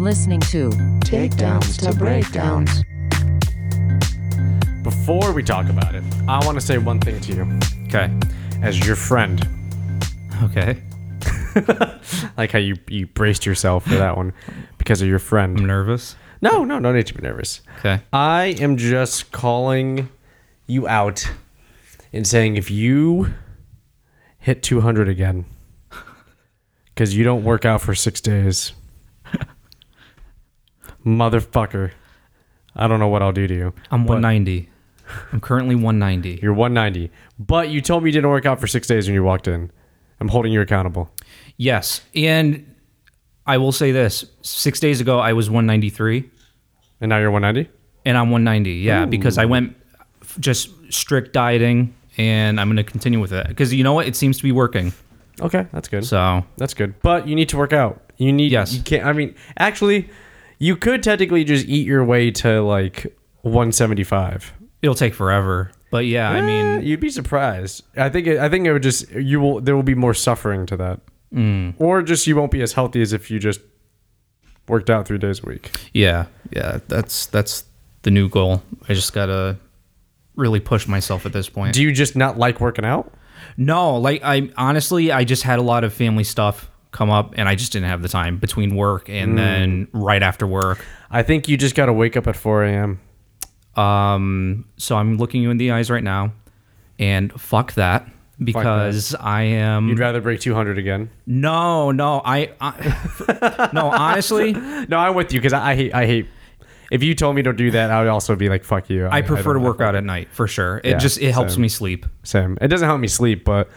You are listening to Takedowns to breakdowns. Before we talk about it, I want to say one thing to you Okay. as your friend. Okay. Like how you, you braced yourself for that one because of your friend. I'm nervous. No, no, no need to be nervous. Okay. I am just calling you out and saying if you hit 200 again, because you don't work out for six days, motherfucker, I don't know what I'll do to you. I'm But 190. I'm currently 190. You're 190, but you told me you didn't work out for six days when you walked in. I'm holding you accountable. Yes. And I will say this 6 days ago I was 193 And now you're 190? and I'm 190. Yeah, because I went just strict dieting and I'm going to continue with it cuz you know what? It seems to be working. Okay, that's good. So, That's good. But you need to work out. You need Yes. you can't I mean, actually you could technically just eat your way to like 175. it'll take forever. But yeah, I Eh, mean, you'd be surprised. I think it, I think it would just you will there will be more suffering to that. Mm. Or just you won't be as healthy as if you just worked out 3 days a week. yeah. Yeah, that's that's the new goal. I just got to really push myself at this point. Do you just not like working out? No, like I honestly, I just had a lot of family stuff come up, and I just didn't have the time between work Mm. and then right after work. I think you just got to wake up at 4 a.m. Um, so I'm looking you in the eyes right now, and fuck that because I am You'd rather break 200 again? no, no, I, I no, honestly, No, I'm with you because I, I hate. I hate. If you told me to do that, I would also be like, "Fuck you." I prefer to don't- work out at night for sure. It Yeah, just it helps same. me sleep. Same. It doesn't help me sleep, but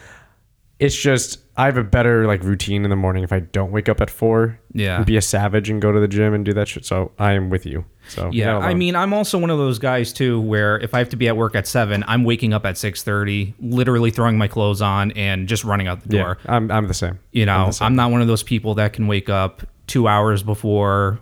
it's just I have a better like routine in the morning if I don't wake up at four. Yeah. and be a savage and go to the gym and do that shit. So I am with you. So Yeah, I mean, I'm also one of those guys too, where if I have to be at work at seven, I'm waking up at six thirty, literally throwing my clothes on and just running out the yeah, door. I'm I'm the same. You know, I'm same. I'm not one of those people that can wake up two hours before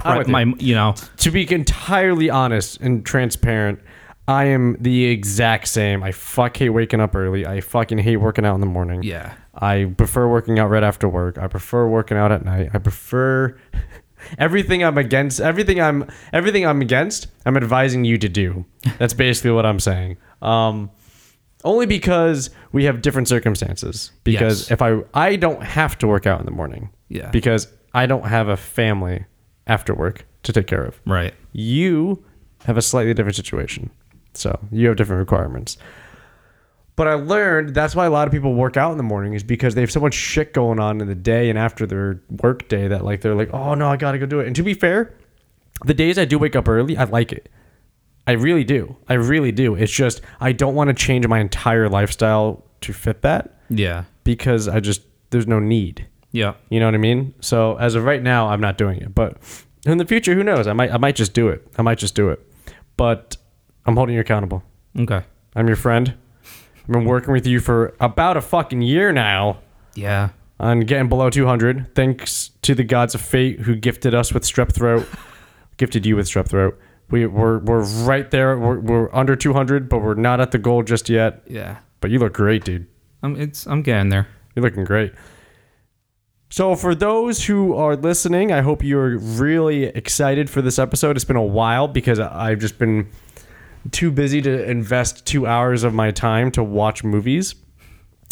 prep with you. my, you know, to be entirely honest and transparent, I am the exact same. I fuck hate waking up early. I fucking hate working out in the morning. yeah, I prefer working out right after work. I prefer working out at night. I prefer everything I'm against. Everything I'm everything I'm against. I'm advising you to do. That's basically what I'm saying. Um, only because we have different circumstances. Because Yes. if I I don't have to work out in the morning. Yeah. Because I don't have a family after work to take care of. right. You have a slightly different situation. So you have different requirements. But I learned that's why a lot of people work out in the morning is because they have so much shit going on in the day and after their work day that like they're like, oh no, I gotta go do it. And to be fair, the days I do wake up early, I like it. I really do. I really do. It's just I don't want to change my entire lifestyle to fit that Yeah, because I just there's no need. yeah, You know what I mean? So as of right now, I'm not doing it. But in the future, who knows? I might I might just do it. I might just do it. But I'm holding you accountable. okay, I'm your friend. I've been working with you for about a fucking year now yeah, on getting below 200. Thanks to the gods of fate who gifted us with strep throat, gifted you with strep throat. We, we're, we're right there. We're, we're under 200, but we're not at the goal just yet. yeah. But you look great, dude. I'm it's I'm getting there. You're looking great. So, for those who are listening, I hope you're really excited for this episode. It's been a while because I've just been too busy to invest two hours of my time to watch movies.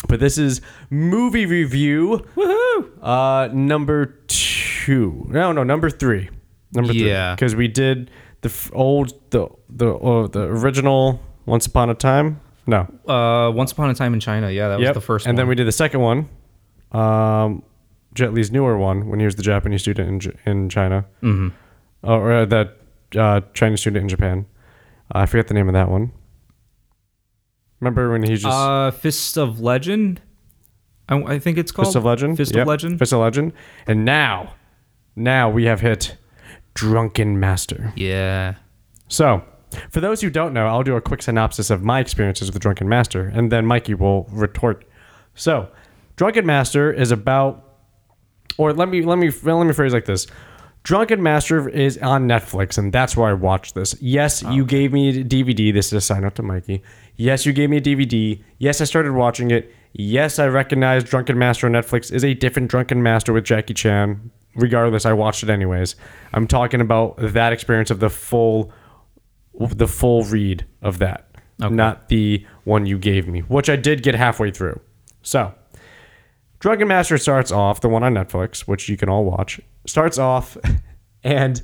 But this is movie review. Woohoo! Uh, number two. No, no, number three. Number three. Yeah. Because we did the f- old, the the uh, the original Once Upon a Time. No, Uh, Once Upon a Time in China. Yeah, that was the first and one. then we did the second one, um, Jet Li's newer one when he was the Japanese student in J- in China, mm-hmm. or uh, that uh, Chinese student in Japan. I forget the name of that one. Remember when he just uh, Fist of Legend. I, I think it's called Fist of Legend? Fist Yep, of Legend. Fist of Legend, and now, now we have hit Drunken Master. Yeah. So, for those who don't know, I'll do a quick synopsis of my experiences with Drunken Master, and then Mikey will retort. So, Drunken Master is about, or let me let me let me phrase like this: Drunken Master is on Netflix, and that's why I watched this. Yes, you gave me a DVD. This is a sign up to Mikey. Yes, you gave me a DVD. Yes, I started watching it. Yes, I recognize Drunken Master on Netflix is a different Drunken Master with Jackie Chan. regardless, I watched it anyways. I'm talking about that experience of the full, the full read of that, not the one you gave me, which I did get halfway through. So, Drunken Master starts off, the one on Netflix, which you can all watch, starts off, and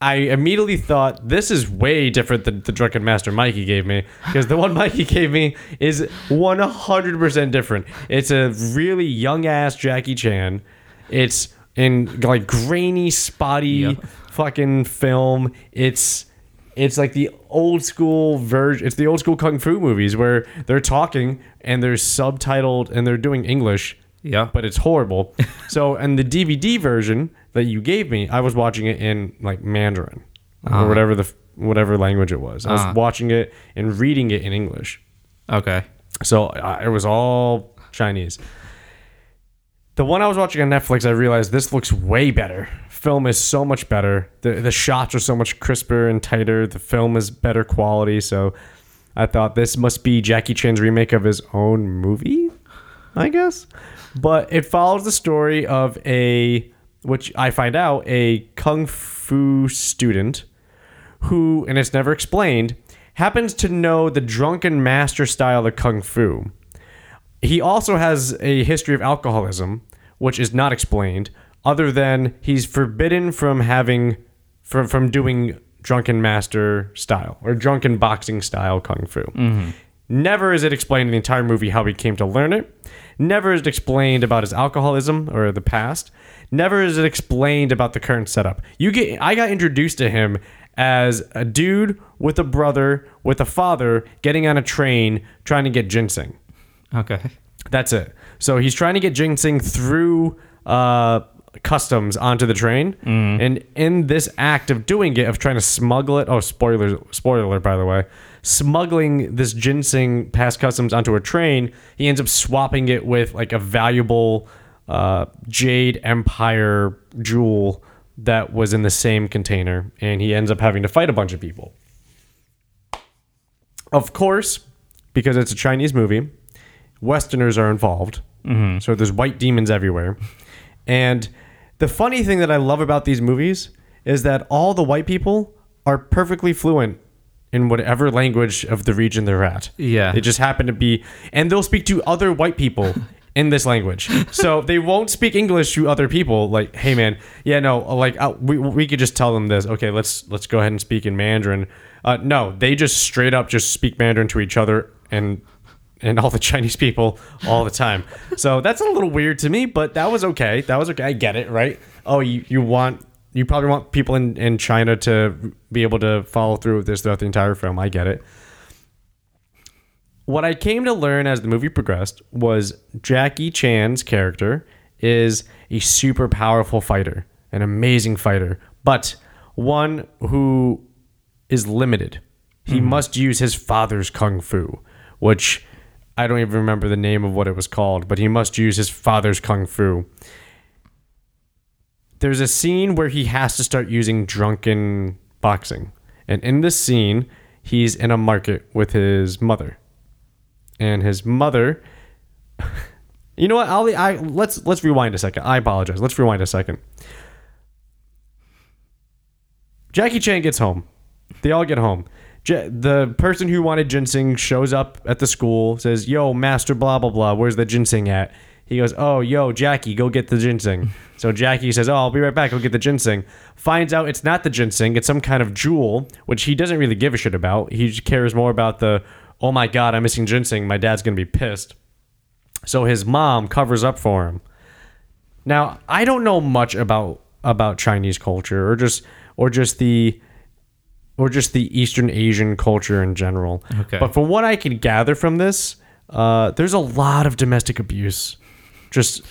I immediately thought this is way different than the Drunken Master Mikey gave me because the one Mikey gave me is 100% different. It's a really young ass Jackie Chan. It's in like grainy, spotty Yep. fucking film. It's it's like the old school version. It's the old school kung fu movies where they're talking and they're subtitled and they're doing English Yeah. but it's horrible. so, and the DVD version that you gave me, I was watching it in like Mandarin or whatever the whatever language it was. I was Ah. watching it and reading it in English. okay. So uh, it was all Chinese. The one I was watching on Netflix, I realized this looks way better. Film is so much better. The the shots are so much crisper and tighter. The film is better quality. So I thought this must be Jackie Chan's remake of his own movie, I guess. But it follows the story of a which I find out a kung fu student who, and it's never explained, happens to know the drunken master style of kung fu. He also has a history of alcoholism, which is not explained, other than he's forbidden from having from from doing drunken master style or drunken boxing style kung fu. Mm-hmm. Never is it explained in the entire movie how he came to learn it. Never is it explained about his alcoholism or the past. Never is it explained about the current setup. You get I got introduced to him as a dude with a brother with a father getting on a train trying to get ginseng. Okay. That's it. So he's trying to get ginseng through uh, customs onto the train, and in this act of doing it, of trying to smuggle it. Oh, spoiler! Spoiler by the way. Smuggling this ginseng past customs onto a train, he ends up swapping it with like a valuable uh, jade empire jewel that was in the same container, and he ends up having to fight a bunch of people. Of course, because it's a Chinese movie, Westerners are involved. So there's white demons everywhere. And the funny thing that I love about these movies is that all the white people are perfectly fluent in whatever language of the region they're at. Yeah. They just happen to be, and they'll speak to other white people in this language. So they won't speak English to other people. Like, hey man, yeah, no, like uh, we, we could just tell them this. Okay, let's let's go ahead and speak in Mandarin. Uh, no, they just straight up just speak Mandarin to each other and and all the Chinese people all the time. So that's a little weird to me, but that was okay. That was okay. I get it, right? Oh, you, you want you probably want people in, in China to be able to follow through with this throughout the entire film. I get it. What I came to learn as the movie progressed was Jackie Chan's character is a super powerful fighter, an amazing fighter, but one who is limited. He hmm. must use his father's kung fu, which I don't even remember the name of what it was called, but he must use his father's kung fu. There's a scene where he has to start using drunken boxing. And in this scene, he's in a market with his mother. And his mother You know what? I'll I let's let's rewind a second. I apologize. Let's rewind a second. Jackie Chan gets home. They all get home. The person who wanted ginseng shows up at the school, says, Yo, Master blah, blah, blah, where's the ginseng at? He goes, Oh, yo, Jackie, go get the ginseng. So Jackie says, Oh, I'll be right back. Go get the ginseng. Finds out it's not the ginseng, it's some kind of jewel, which he doesn't really give a shit about. He just cares more about the, Oh my God, I'm missing ginseng. My dad's going to be pissed. So his mom covers up for him. Now, I don't know much about about Chinese culture or just or just the or just the Eastern Asian culture in general. Okay. But from what I can gather from this, uh, there's a lot of domestic abuse. Just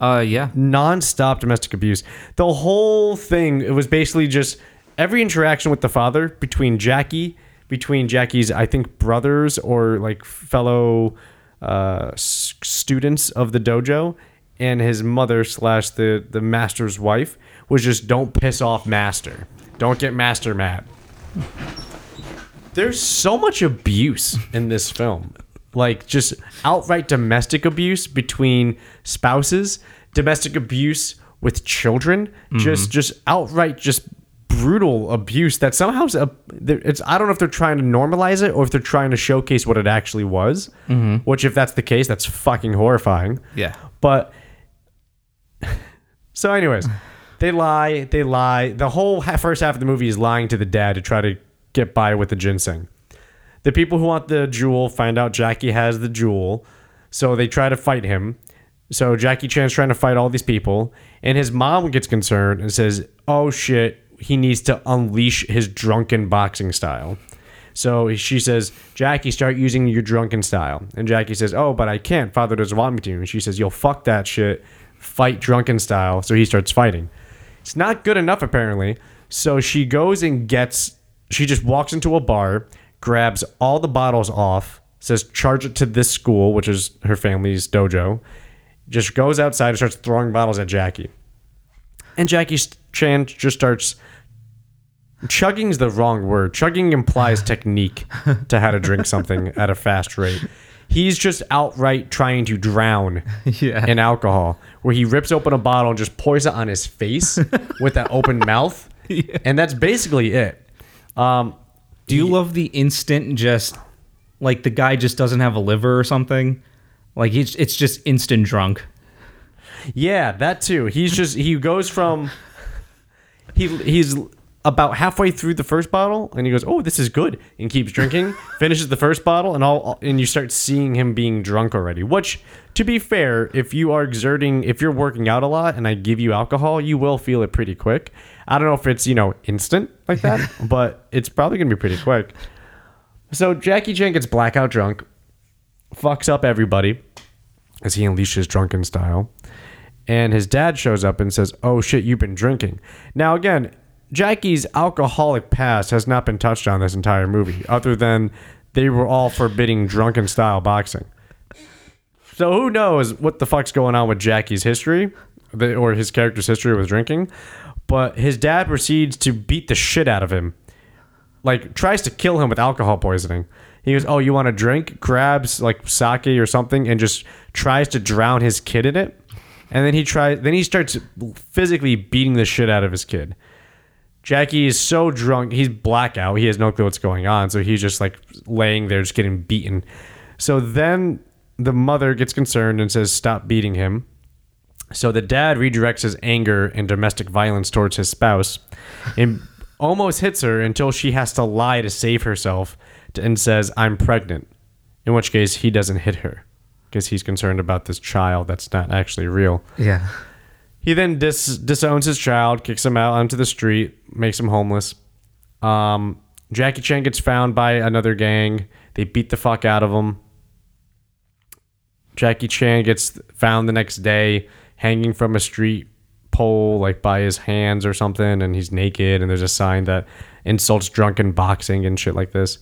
Uh, yeah. nonstop domestic abuse. The whole thing, it was basically just every interaction with the father between Jackie, between Jackie's, I think, brothers or like fellow uh, s- students of the dojo, and his mother slash the the master's wife was just don't piss off master, don't get master mad. There's so much abuse in this film. Like just outright domestic abuse between spouses, domestic abuse with children, mm-hmm. just just outright just brutal abuse that somehow it's I don't know if they're trying to normalize it or if they're trying to showcase what it actually was. Mm-hmm. Which, if that's the case, that's fucking horrifying. Yeah. But so, anyways, they lie, they lie. The whole first half of the movie is lying to the dad to try to get by with the ginseng. The people who want the jewel find out Jackie has the jewel, so they try to fight him. So Jackie Chan's trying to fight all these people, and his mom gets concerned and says, "Oh shit, he needs to unleash his drunken boxing style." So she says, Jackie, start using your drunken style. And Jackie says, Oh, but I can't. Father doesn't want me to. And she says, You'll fuck that shit. Fight drunken style. So he starts fighting. It's not good enough, apparently. So she goes and gets, she just walks into a bar, grabs all the bottles off, says, Charge it to this school, which is her family's dojo. Just goes outside and starts throwing bottles at Jackie. And Jackie Chan just starts chugging's the wrong word. Chugging implies technique to how to drink something at a fast rate. He's just outright trying to drown Yeah. in alcohol, where he rips open a bottle and just pours it on his face with that open mouth, and that's basically it. Um, Do you love the instant just like the guy just doesn't have a liver or something? Like it's it's just instant drunk. Yeah, that too. He's just he goes from he he's about halfway through the first bottle and he goes, "Oh, this is good." and keeps drinking, finishes the first bottle and all and you start seeing him being drunk already. Which to be fair, if you are exerting if you're working out a lot and I give you alcohol, you will feel it pretty quick. I don't know if it's, you know, instant like that, but it's probably going to be pretty quick. So Jackie Chan gets blackout drunk, fucks up everybody as he unleashes drunken style. And his dad shows up and says, Oh shit, you've been drinking. Now, again, Jackie's alcoholic past has not been touched on this entire movie, other than they were all forbidding drunken style boxing. So who knows what the fuck's going on with Jackie's history or his character's history with drinking. But his dad proceeds to beat the shit out of him like tries to kill him with alcohol poisoning. He goes, "Oh, you want a drink?" Grabs like sake or something and just tries to drown his kid in it. And then he tries. Then he starts physically beating the shit out of his kid. Jackie is so drunk, he's blackout. He has no clue what's going on, so he's just like laying there, just getting beaten. So then the mother gets concerned and says, "Stop beating him." So the dad redirects his anger and domestic violence towards his spouse and almost hits her until she has to lie to save herself and says, I'm pregnant. In which case, he doesn't hit her because he's concerned about this child that's not actually real. Yeah. He then dis- disowns his child, kicks him out onto the street, makes him homeless. Um, Jackie Chan gets found by another gang. They beat the fuck out of him. Jackie Chan gets found the next day hanging from a street pole, like by his hands or something, and he's naked, and there's a sign that insults drunken boxing and shit like this.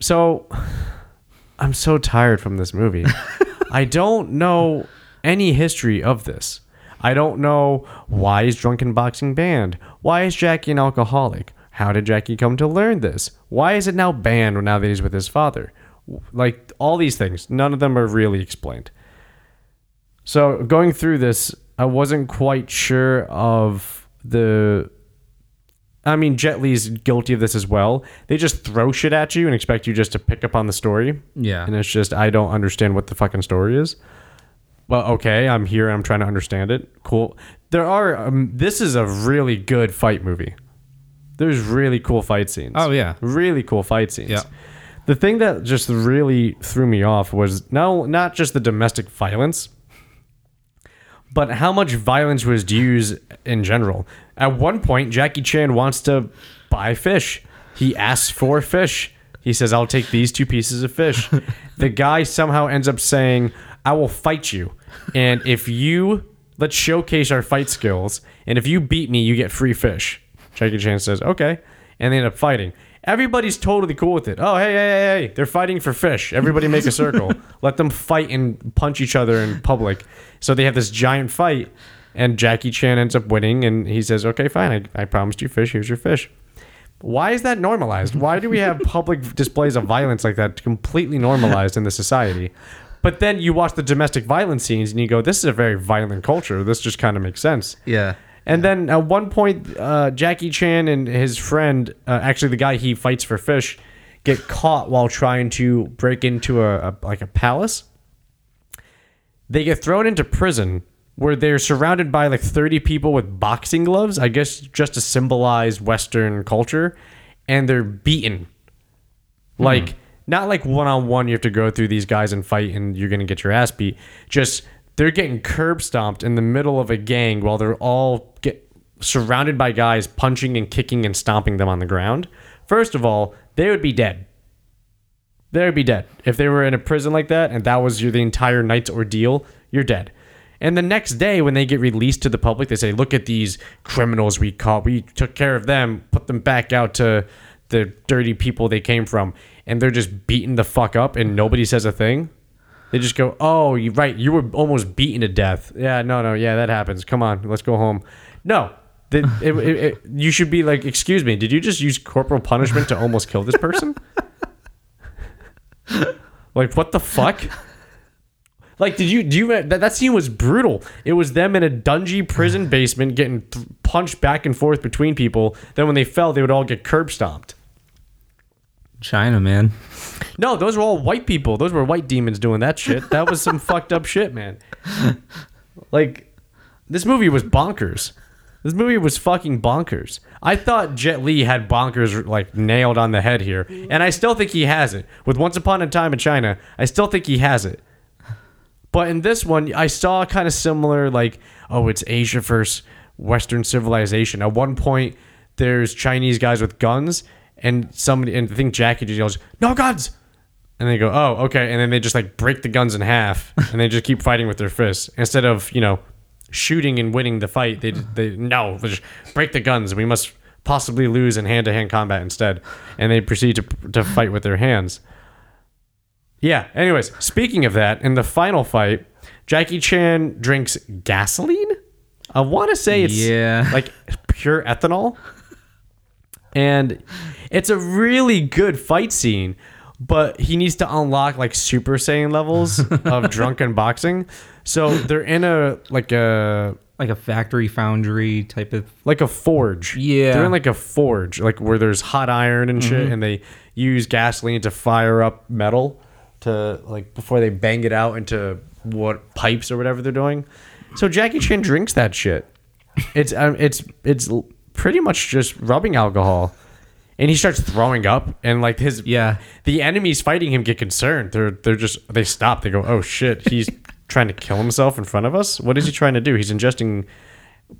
So, I'm so tired from this movie. I don't know any history of this. I don't know why is drunken boxing banned? Why is Jackie an alcoholic? How did Jackie come to learn this? Why is it now banned now that he's with his father? Like all these things, none of them are really explained. So going through this, I wasn't quite sure of the. I mean, Jet Li's guilty of this as well. They just throw shit at you and expect you just to pick up on the story. Yeah. And it's just, I don't understand what the fucking story is. Well, okay, I'm here. I'm trying to understand it. Cool. There are. Um, this is a really good fight movie. There's really cool fight scenes. Oh, yeah. really cool fight scenes. Yeah. The thing that just really threw me off was no, not just the domestic violence, but how much violence was used in general. At one point, Jackie Chan wants to buy fish. He asks for fish. He says, I'll take these two pieces of fish. the guy somehow ends up saying, I will fight you. And if you, let's showcase our fight skills. And if you beat me, you get free fish. Jackie Chan says, okay. And they end up fighting. Everybody's totally cool with it. Oh, hey, hey, hey, hey. They're fighting for fish. Everybody make a circle. Let them fight and punch each other in public. So they have this giant fight. And Jackie Chan ends up winning. And he says, okay, fine. I, I promised you fish. Here's your fish. Why is that normalized? Why do we have public displays of violence like that completely normalized in the society? But then you watch the domestic violence scenes and you go, this is a very violent culture. This just kind of makes sense. Yeah. And then at one point, uh, Jackie Chan and his friend, uh, actually the guy he fights for fish, get caught while trying to break into a, a like a palace. They get thrown into prison where they're surrounded by like 30 people with boxing gloves, I guess just to symbolize Western culture, and they're beaten. Like, not like one on one, you have to go through these guys and fight and you're going to get your ass beat. Just they're getting curb stomped in the middle of a gang while they're all get surrounded by guys punching and kicking and stomping them on the ground. First of all, they would be dead. They would be dead. If they were in a prison like that and that was your the entire night's ordeal, you're dead. And the next day when they get released to the public, they say, "Look at these criminals we caught. We took care of them, put them back out to the dirty people they came from." And they're just beaten the fuck up and nobody says a thing. They just go, "Oh, you right. You were almost beaten to death." Yeah, no, no, yeah, that happens. Come on, let's go home. No, it, it, it, you should be like, "Excuse me, did you just use corporal punishment to almost kill this person?" like, what the fuck? Like, did you do you that, that scene was brutal? It was them in a dungy prison basement getting th- punched back and forth between people. Then when they fell, they would all get curb stomped. China, man. No, those were all white people. Those were white demons doing that shit. That was some fucked up shit, man. Like, this movie was bonkers. This movie was fucking bonkers. I thought Jet Li had bonkers like nailed on the head here, and I still think he has it. With Once Upon a Time in China, I still think he has it. But in this one, I saw kind of similar, like, oh, it's Asia versus Western civilization. At one point, there's Chinese guys with guns, and somebody, and I think Jackie just yells, "No guns!" And they go, "Oh, okay," and then they just like break the guns in half, and they just keep fighting with their fists instead of you know shooting and winning the fight. They they no, just break the guns. We must possibly lose in hand to hand combat instead, and they proceed to to fight with their hands. Yeah. Anyways, speaking of that, in the final fight, Jackie Chan drinks gasoline. I want to say it's Yeah. like pure ethanol, and it's a really good fight scene. But he needs to unlock like Super Saiyan levels of drunken boxing. So they're in a like a Like a factory foundry type of. like a forge. Yeah. They're in like a forge, like where there's hot iron and shit, and they use gasoline to fire up metal to like before they bang it out into what pipes or whatever they're doing. So Jackie Chan drinks that shit. It's um, it's it's pretty much just rubbing alcohol. And he starts throwing up, and like his Yeah. the enemies fighting him get concerned. They're they're just they stop. They go, oh shit, he's trying to kill himself in front of us. What is he trying to do? He's ingesting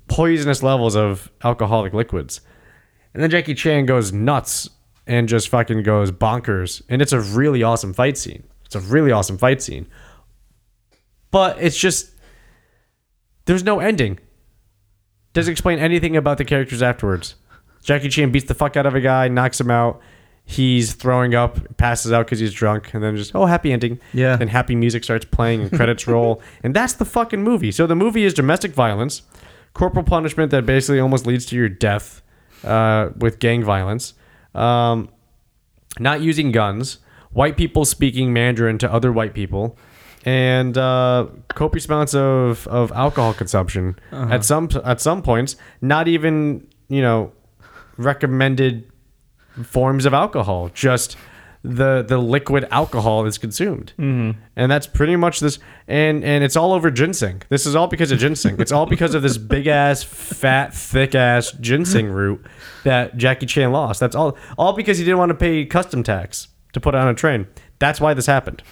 poisonous levels of alcoholic liquids. And then Jackie Chan goes nuts and just fucking goes bonkers. And it's a really awesome fight scene. It's a really awesome fight scene. But it's just there's no ending. Doesn't explain anything about the characters afterwards. Jackie Chan beats the fuck out of a guy, knocks him out. He's throwing up, passes out because he's drunk, and then just oh happy ending. Yeah. Then happy music starts playing and credits roll, and that's the fucking movie. So the movie is domestic violence, corporal punishment that basically almost leads to your death uh, with gang violence, um, not using guns, white people speaking Mandarin to other white people, and uh, copious amounts of, of alcohol consumption at some at some points. Not even you know recommended forms of alcohol, just the the liquid alcohol is consumed, mm-hmm. and that's pretty much this. And and it's all over ginseng. This is all because of ginseng. it's all because of this big ass, fat, thick ass ginseng root that Jackie Chan lost. That's all. All because he didn't want to pay custom tax to put it on a train. That's why this happened.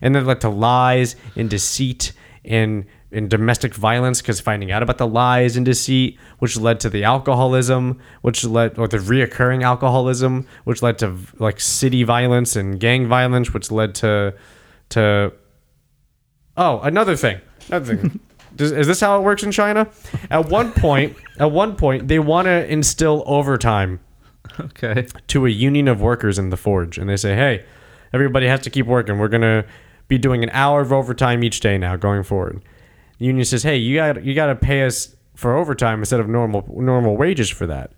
And then led to lies and deceit and and domestic violence because finding out about the lies and deceit, which led to the alcoholism, which led or the reoccurring alcoholism, which led to like city violence and gang violence, which led to to oh another thing, another thing. Does, is this how it works in China? At one point, at one point, they want to instill overtime Okay. to a union of workers in the forge and they say hey everybody has to keep working we're going to be doing an hour of overtime each day now going forward the union says hey you got you got to pay us for overtime instead of normal normal wages for that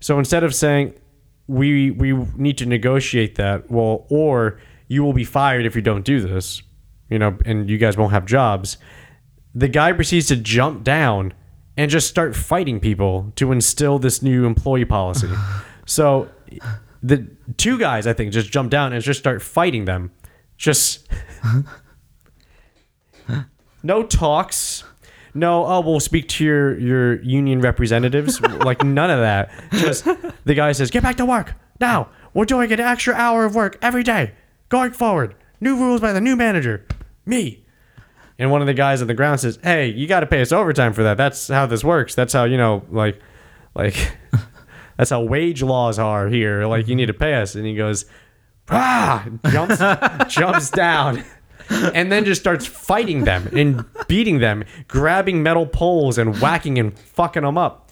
so instead of saying we we need to negotiate that well or you will be fired if you don't do this you know, and you guys won't have jobs. The guy proceeds to jump down and just start fighting people to instill this new employee policy. so the two guys, I think, just jump down and just start fighting them. Just no talks. No, oh, we'll speak to your your union representatives. like none of that. Just the guy says, "Get back to work now. We're doing an extra hour of work every day going forward. New rules by the new manager, me." And one of the guys on the ground says, "Hey, you got to pay us overtime for that. That's how this works. That's how you know, like, like, that's how wage laws are here. Like, you need to pay us." And he goes, "Ah!" Jumps, jumps down, and then just starts fighting them and beating them, grabbing metal poles and whacking and fucking them up.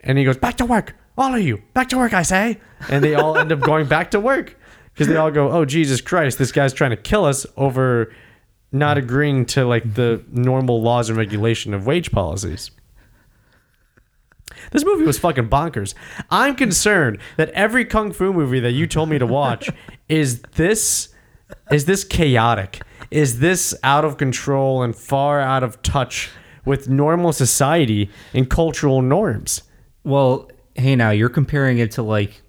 And he goes, "Back to work, all of you. Back to work, I say." And they all end up going back to work because they all go, "Oh Jesus Christ, this guy's trying to kill us over." not agreeing to like the normal laws and regulation of wage policies. This movie was fucking bonkers. I'm concerned that every kung fu movie that you told me to watch is this is this chaotic? Is this out of control and far out of touch with normal society and cultural norms? Well, hey, now you're comparing it to like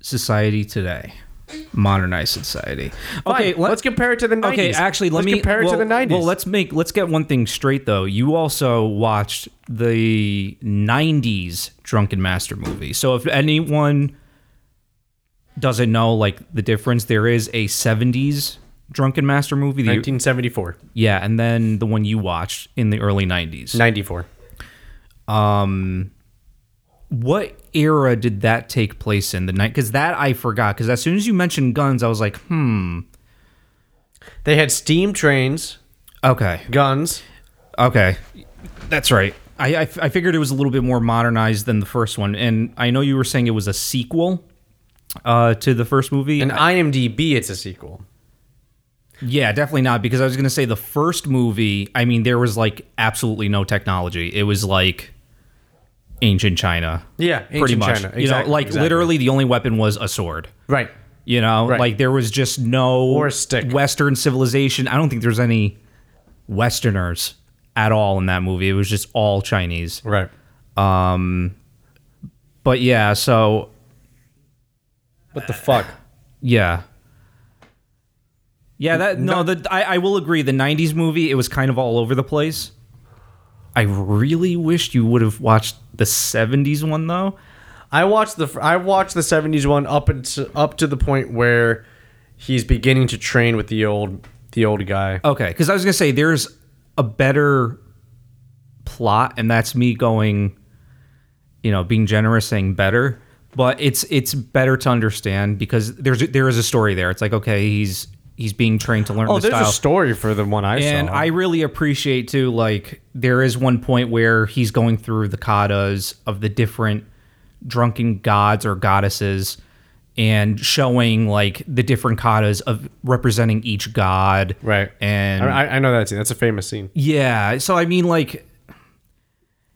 society today, modernized society. Okay, Fine, let- let's compare it to the 90s. Okay, actually, let let's me compare it well, to the 90s. Well, let's make let's get one thing straight though. You also watched the '90s Drunken Master movie. So if anyone doesn't know like the difference, there is a '70s Drunken Master movie. The, 1974, yeah, and then the one you watched in the early '90s. 94. Um, What era did that take place in the night? Because that I forgot. Because as soon as you mentioned guns, I was like, hmm, They had steam trains, okay, guns. Okay, that's right. I, I, I figured it was a little bit more modernized than the first one, and I know you were saying it was a sequel uh, to the first movie. And IMDb, it's a sequel. yeah, definitely not because I was going to say the first movie. I mean, there was like absolutely no technology. It was like ancient China. Yeah, pretty much. China. You know, like exactly. literally the only weapon was a sword. Right. You know, Right. like there was just no Or stick. Western civilization. I don't think there's any Westerners at all in that movie. It was just all Chinese. Right. Um, But yeah, so What the fuck? yeah. Yeah, that no, the I, I will agree. The '90s movie, it was kind of all over the place. I really wished you would have watched the '70s one though. I watched the I watched the '70s one up into, up to the point where he's beginning to train with the old the old guy. Okay, because I was gonna say there's a better plot, and that's me going, you know, being generous, saying better. But it's it's better to understand because there's there is a story there. It's like okay, he's he's being trained to learn Oh, the there's style. a story for the one I and saw. I really appreciate too, like there is one point where he's going through the katas of the different drunken gods or goddesses and showing like the different katas of representing each god. right. And I, I know that scene. That's a famous scene. yeah, so I mean like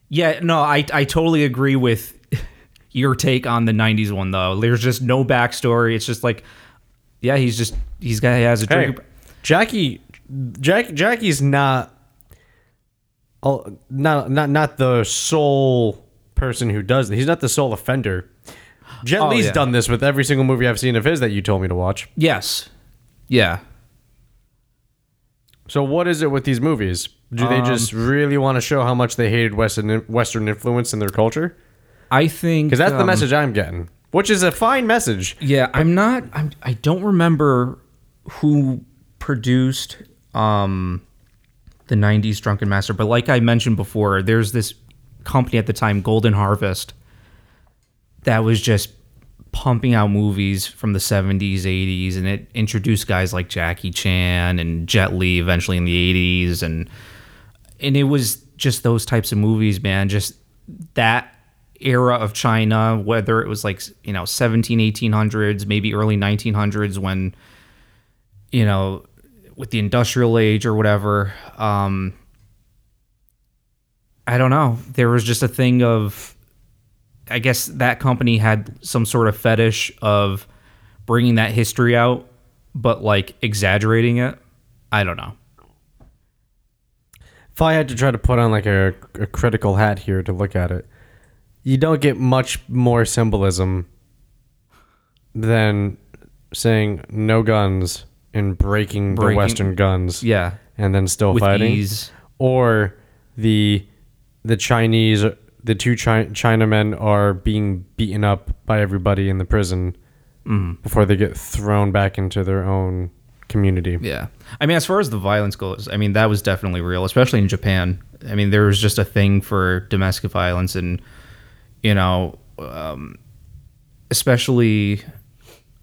yeah, no, I I totally agree with your take on the 90s one though. There's just no backstory. It's just like yeah, he's just he's got he has a Hey, drink. Jackie, Jack, Jackie's not, oh, not not not the sole person who does. He's not the sole offender. Jet Oh, Li's yeah. done this with every single movie I've seen of his that you told me to watch. Yes. Yeah. So what is it with these movies? Do they just Um, really want to show how much they hated Western Western influence in their culture? I think Because that's the um, message I'm getting, which is a fine message. Yeah, I'm not. I'm, I don't remember who produced um, the '90s Drunken Master, but like I mentioned before, there's this company at the time, Golden Harvest, that was just pumping out movies from the 70s, 80s, and it introduced guys like Jackie Chan and Jet Li eventually in the 80s, and and it was just those types of movies, man. Just that era of China, whether it was like, you know, 17, 1800s, maybe early 1900s when, you know, with the industrial age or whatever. Um, I don't know. There was just a thing of, I guess that company had some sort of fetish of bringing that history out, but like exaggerating it. I don't know. if I had to try to put on like a, a critical hat here to look at it, you don't get much more symbolism than saying no guns and breaking, the Breaking- Western guns, Yeah, and then still with fighting, ease. or the the Chinese, the two Chi- Chinamen are being beaten up by everybody in the prison Mm-hmm. before they get thrown back into their own community. Yeah. I mean, as far as the violence goes, I mean, that was definitely real, especially in Japan. I mean, there was just a thing for domestic violence and, you know, um, especially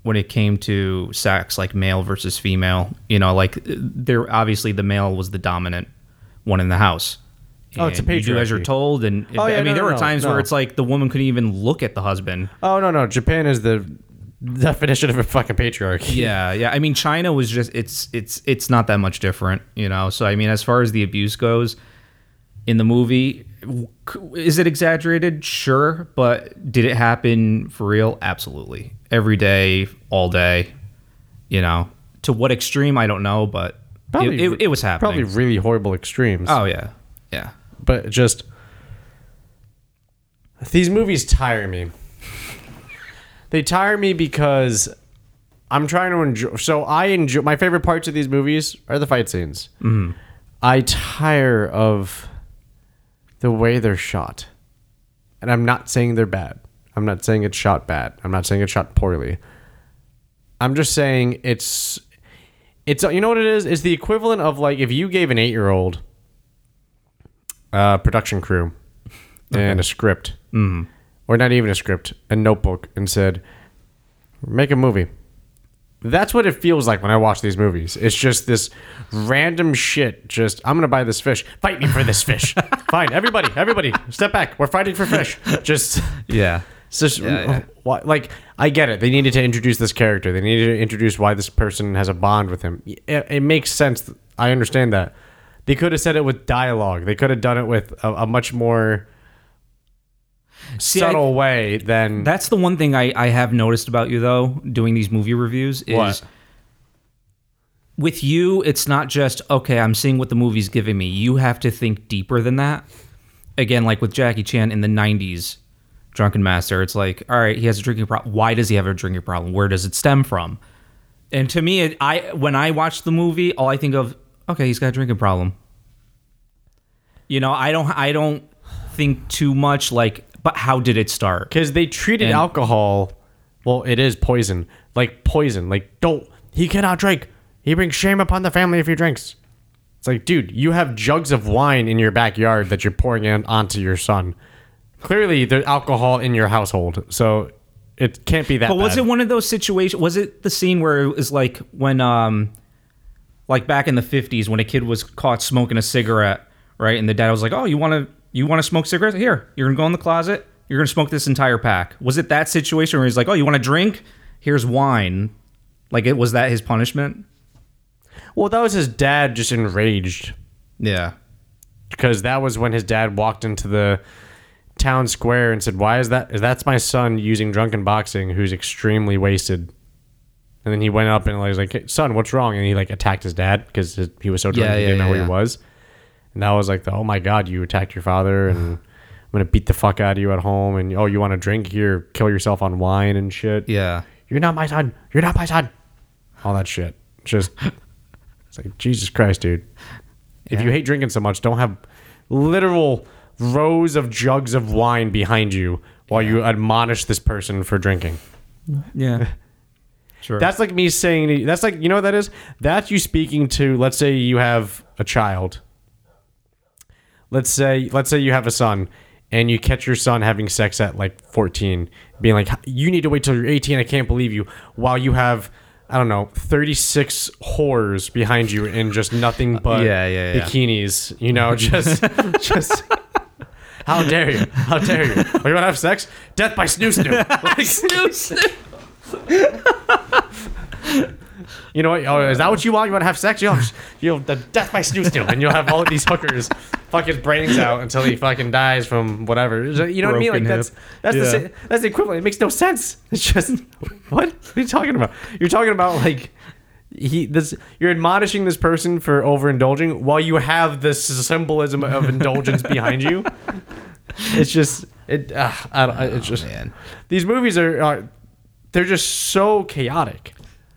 when it came to sex, like male versus female, you know, like there, obviously the male was the dominant one in the house. Oh, it's a And you do as you're told. And Oh, yeah, I mean, no, there no, were times no. where it's like the woman couldn't even look at the husband. Oh no no, Japan is the definition of a fucking patriarchy. Yeah, yeah. I mean, China was just it's it's it's not that much different, you know. So I mean, as far as the abuse goes in the movie, is it exaggerated? Sure, but did it happen for real? Absolutely. Every day, all day. You know, to what extreme I don't know, but it, it, it was happening. Probably really horrible extremes. Oh yeah, yeah. but just these movies tire me. They tire me because I'm trying to enjoy. So I enjoy my favorite parts of these movies are the fight scenes. Mm-hmm. I tire of the way they're shot, and I'm not saying they're bad. I'm not saying it's shot bad. I'm not saying it's shot poorly. I'm just saying it's it's you know what it is? It's the equivalent of like if you gave an eight year old uh, production crew and a script, mm. or not even a script, a notebook, and said, "Make a movie." That's what it feels like when I watch these movies. It's just this random shit. Just I'm gonna buy this fish. Fight me for this fish. Fine, everybody, everybody, step back. We're fighting for fish. Just Yeah. just Yeah, yeah. like I get it. They needed to introduce this character. They needed to introduce why this person has a bond with him. It, it makes sense. I understand that. They could have said it with dialogue. They could have done it with a, a much more See, I- subtle way than That's the one thing I, I have noticed about you though, doing these movie reviews is What? with you, it's not just okay, I'm seeing what the movie's giving me. You have to think deeper than that. Again, like with Jackie Chan in the nineties, Drunken Master, it's like, all right, he has a drinking problem. Why does he have a drinking problem? Where does it stem from? And to me, it, I when I watch the movie, all I think of, okay, he's got a drinking problem. You know, I don't I don't think too much like, but how did it start? because they treated And- alcohol. Well, it is poison, like poison. Like don't he cannot drink. He brings shame upon the family if he drinks. It's like, dude, you have jugs of wine in your backyard that you're pouring in onto your son. Clearly, there's alcohol in your household, so it can't be that. But was bad. it one of those situations? Was it the scene where it was like when, um, like back in the fifties when a kid was caught smoking a cigarette, right? And the dad was like, "Oh, you want to you want to smoke cigarettes? Here, you're gonna go in the closet. You're gonna smoke this entire pack." Was it that situation where he's like, "Oh, you want to drink? Here's wine." Like it was that his punishment? Well, that was his dad just enraged Yeah. because that was when his dad walked into the town square and said, "Why is that? Is that's my son using drunken boxing, who's extremely wasted." And then he went up and was like, "Son, what's wrong?" And he like attacked his dad because he was so drunk Yeah, he yeah, didn't know yeah, who yeah. he was. And that was like, the, "Oh my God, you attacked your father!" And I'm gonna beat the fuck out of you at home. And oh, you want to drink here? Kill yourself on wine and shit. Yeah. You're not my son. You're not my son. All that shit. Just it's like Jesus Christ, dude. If you hate drinking so much, don't have literal rows of jugs of wine behind you while you admonish this person for drinking. Yeah. Sure. That's like me saying that's like you know what that is? That's you speaking to let's say you have a child. Let's say let's say you have a son and you catch your son having sex at like 14 being like you need to wait till you're 18 I can't believe you while you have I don't know 36 whores behind you in just nothing uh, but Yeah, yeah, yeah. bikinis, you know, just just how dare you? How dare you? Oh, you want to have sex? Death by snoo snoo. Like, You know what? Oh, is that what you want? You want to have sex? You'll, you'll the death by snoo snoo, and you'll have all of these hookers fuck his brains out until he fucking dies from whatever. You know what I mean? Like Broken that's hip. that's the Yeah. sa- that's the equivalent. It makes no sense. It's just what? What are you talking about? You're talking about like he this you're admonishing this person for overindulging while you have this symbolism of indulgence behind you. It's just it. Uh, I don't, it's just man. these movies are, are they're just so chaotic.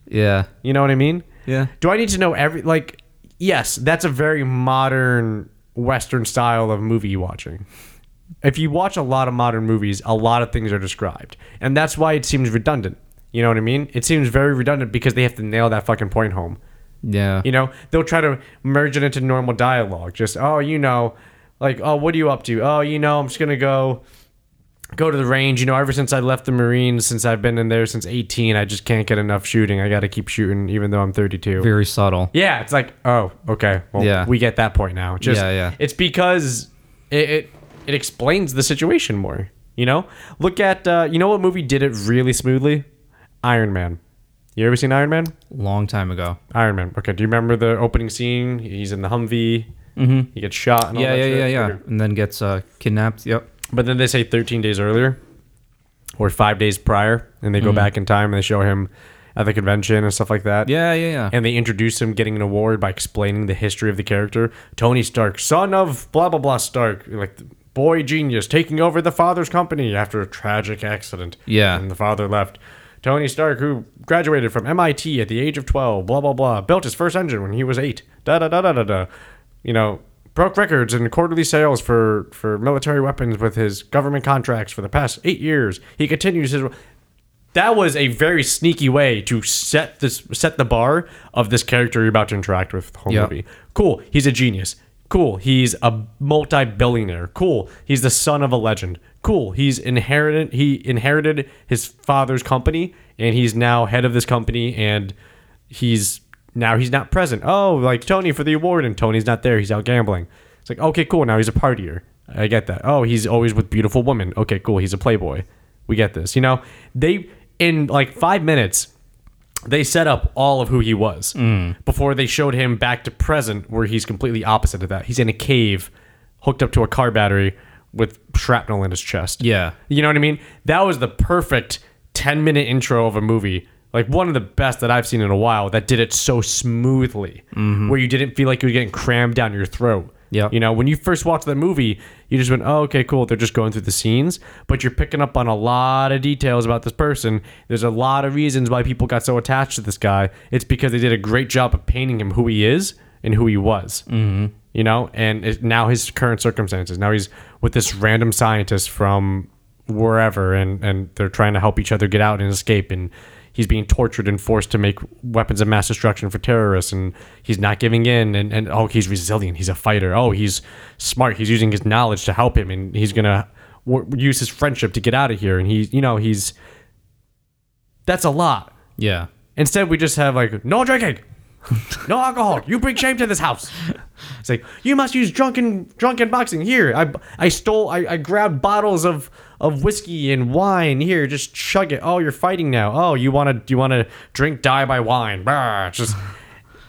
Yeah. You know what I mean? Yeah. Do I need to know every like? Yes, that's a very modern Western style of movie watching. If you watch a lot of modern movies, a lot of things are described, and that's why it seems redundant. You know what I mean? It seems very redundant because they have to nail that fucking point home. Yeah. You know, they'll try to merge it into normal dialogue. Just, oh, you know, like, oh, what are you up to? Oh, you know, I'm just gonna go go to the range. You know, ever since I left the Marines, since I've been in there since 18, I just can't get enough shooting. I got to keep shooting, even though I'm 32. Very subtle. Yeah, it's like, oh, okay. Well, Yeah. we get that point now. Just, Yeah, yeah. It's because it, it it explains the situation more. You know, look at uh, you know what movie did it really smoothly? Iron Man. You ever seen Iron Man? Long time ago. Iron Man. Okay. Do you remember the opening scene? He's in the Humvee. Mm-hmm. He gets shot. And all Yeah, that yeah, yeah, yeah. And then gets uh, kidnapped. Yep. But then they say 13 days earlier, or five days prior, and they go Mm-hmm. back in time and they show him at the convention and stuff like that. Yeah, yeah, yeah. and they introduce him getting an award by explaining the history of the character. Tony Stark, son of blah blah blah Stark, like boy genius, taking over the father's company after a tragic accident. Yeah. and the father left. Tony Stark, who graduated from MIT at the age of twelve, blah blah blah, built his first engine when he was eight. Da da da da da da. You know, broke records in quarterly sales for for military weapons with his government contracts for the past eight years. He continues his that was a very sneaky way to set this set the bar of this character you're about to interact with the whole Yep. movie. Cool, he's a genius. Cool, he's a multi-billionaire. Cool, he's the son of a legend. Cool, he's inherited he inherited his father's company and he's now head of this company and he's now he's not present. Oh, like Tony for the award and Tony's not there. He's out gambling. It's like, okay, cool. Now he's a partier. I get that. Oh, he's always with beautiful women. Okay, cool. He's a playboy. We get this. You know, they in like five minutes, they set up all of who he was mm. before they showed him back to present, where he's completely opposite of that. He's in a cave, hooked up to a car battery with shrapnel in his chest. Yeah. You know what I mean? That was the perfect 10 minute intro of a movie. Like one of the best that I've seen in a while that did it so smoothly, where you didn't feel like you were getting crammed down your throat. Yep. You know, when you first watched that movie, you just went, oh, okay, cool. They're just going through the scenes, but you're picking up on a lot of details about this person. There's a lot of reasons why people got so attached to this guy. It's because they did a great job of painting him who he is and who he was. Mm-hmm. You know, and it, now his current circumstances. Now he's with this random scientist from wherever, and and they're trying to help each other get out and escape. And he's being tortured and forced to make weapons of mass destruction for terrorists, and he's not giving in. And and oh, he's resilient. He's a fighter. Oh, he's smart. He's using his knowledge to help him, and he's gonna w- use his friendship to get out of here. And he, you know, he's that's a lot. Yeah. Instead, we just have like no drinking, no alcohol. You bring shame to this house. It's like you must use drunken drunken boxing. Here, I I stole. I, I grabbed bottles of of whiskey and wine. Here, just chug it. Oh, you're fighting now. Oh, you want to you want to drink die by wine. Bah, it's just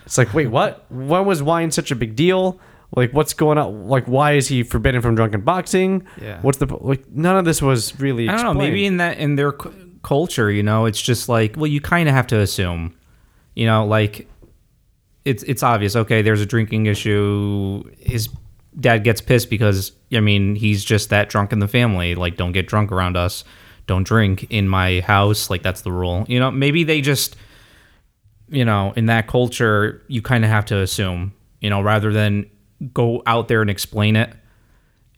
it's like wait, what? When was wine such a big deal? Like what's going on? Like why is he forbidden from drunken boxing? Yeah. What's the like? None of this was really. I don't know. Maybe in that in their cu- culture, you know, it's just like, well, you kind of have to assume, you know, like it's it's obvious. Okay, there's a drinking issue. His dad gets pissed because I mean he's just that drunk in the family. Like, don't get drunk around us. Don't drink in my house. Like that's the rule. You know, maybe they just, you know, in that culture, you kind of have to assume, you know, rather than go out there and explain it.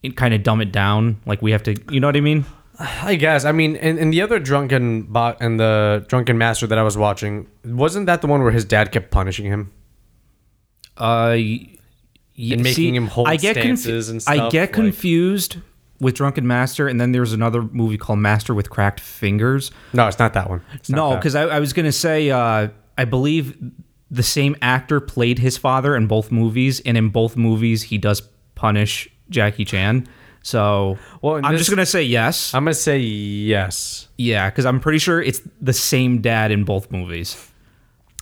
And kind of dumb it down, like we have to, you know what I mean? I guess. I mean, and, and the other drunken bot and the drunken master that I was watching, wasn't that the one where his dad kept punishing him? Uh, And making him hold stances and stuff. I get like- confused with Drunken Master, and then there's another movie called Master with Cracked Fingers. No, it's not that one. It's No, because I, I was gonna say uh, I believe the same actor played his father in both movies, and in both movies he does punish Jackie Chan. So Well, I'm this- just gonna say yes. I'm gonna say yes. yeah, because I'm pretty sure it's the same dad in both movies.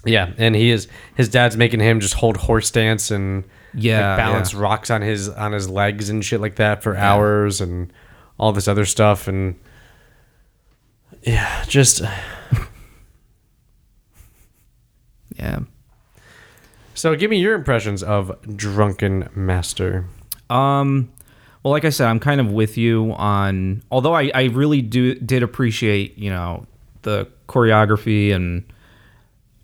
Yeah, and he is his dad's making him just hold horse stance and Yeah, like, balance yeah. rocks on his on his legs and shit like that for hours and all this other stuff and yeah, just Yeah. So give me your impressions of Drunken Master. Um, well, like I said, I'm kind of with you on. Although I, I really do did appreciate, you know, the choreography and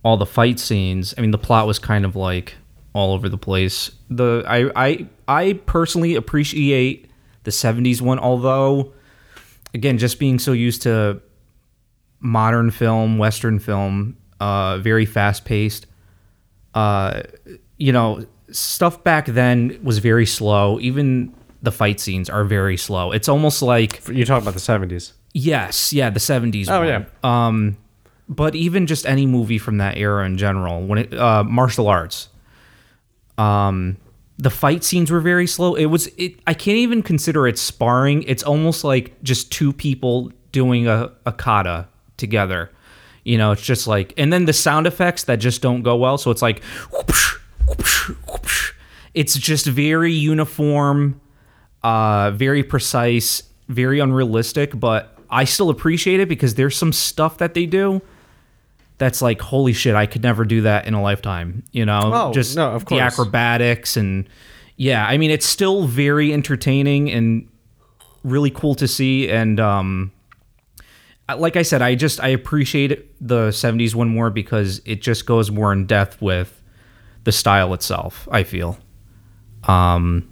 all the fight scenes. I mean, the plot was kind of like all over the place. The I I I personally appreciate the '70s one, although, again, just being so used to modern film, Western film, uh, very fast paced. Uh, you know, stuff back then was very slow. Even the fight scenes are very slow. It's almost like You talk about the seventies. yes, yeah, the seventies. Oh, yeah. Um, but even just any movie from that era in general, when it uh, martial arts, um, the fight scenes were very slow. It was it. I can't even consider it sparring. It's almost like just two people doing a, a kata together. You know, it's just like, and then the sound effects that just don't go well. So it's like, whoopsh, whoopsh, whoopsh. it's just very uniform, uh, very precise, very unrealistic. But I still appreciate it because there's some stuff that they do that's like, holy shit, I could never do that in a lifetime. You know, Oh, just no, of the acrobatics and yeah, I mean, it's still very entertaining and really cool to see. And um, like I said, I just I appreciate the '70s one more because it just goes more in depth with the style itself. I feel, um,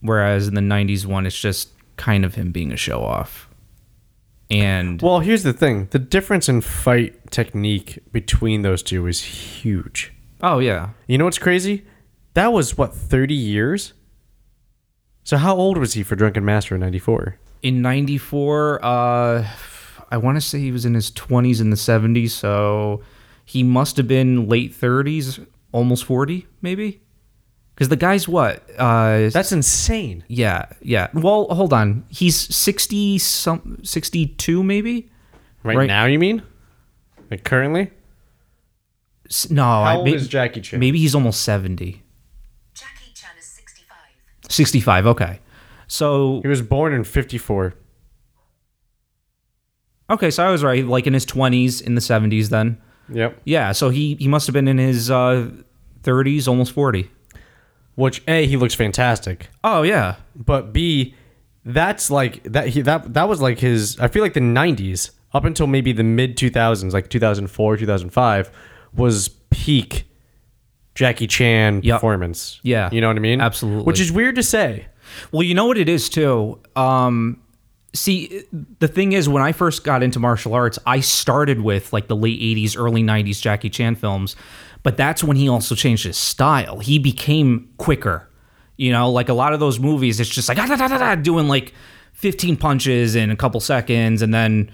whereas in the '90s one, it's just kind of him being a show off. And Well, here's the thing: the difference in fight technique between those two is huge. oh yeah, You know what's crazy? That was what thirty years. So how old was he for Drunken Master in '94? in 94 uh i want to say he was in his 20s in the 70s so he must have been late 30s almost 40 maybe because the guy's what uh That's insane. yeah yeah well hold on he's 60 some 62 maybe Right, Right. now, you mean? Like currently? S- no How I, old may- is Jackie Chan? maybe he's almost 70 Jackie Chan is 65. 65 okay so He was born in '54. okay so i was right like in his 20s in the 70s then Yep. yeah so he he must have been in his uh 30s almost 40 Which a he looks fantastic, oh yeah but b that's like that he that that was like his. I feel like the '90s up until maybe the mid 2000s, like 2004, 2005, was peak Jackie Chan Yep. performance. Yeah. you know what I mean. Absolutely. Which is weird to say. Well, you know what it is too. Um, see, the thing is, when I first got into martial arts, I started with like the late '80s, early '90s Jackie Chan films, but that's when he also changed his style. He became quicker. You know, like a lot of those movies, it's just like ah, da, da, da, da, doing like 15 punches in a couple seconds, and then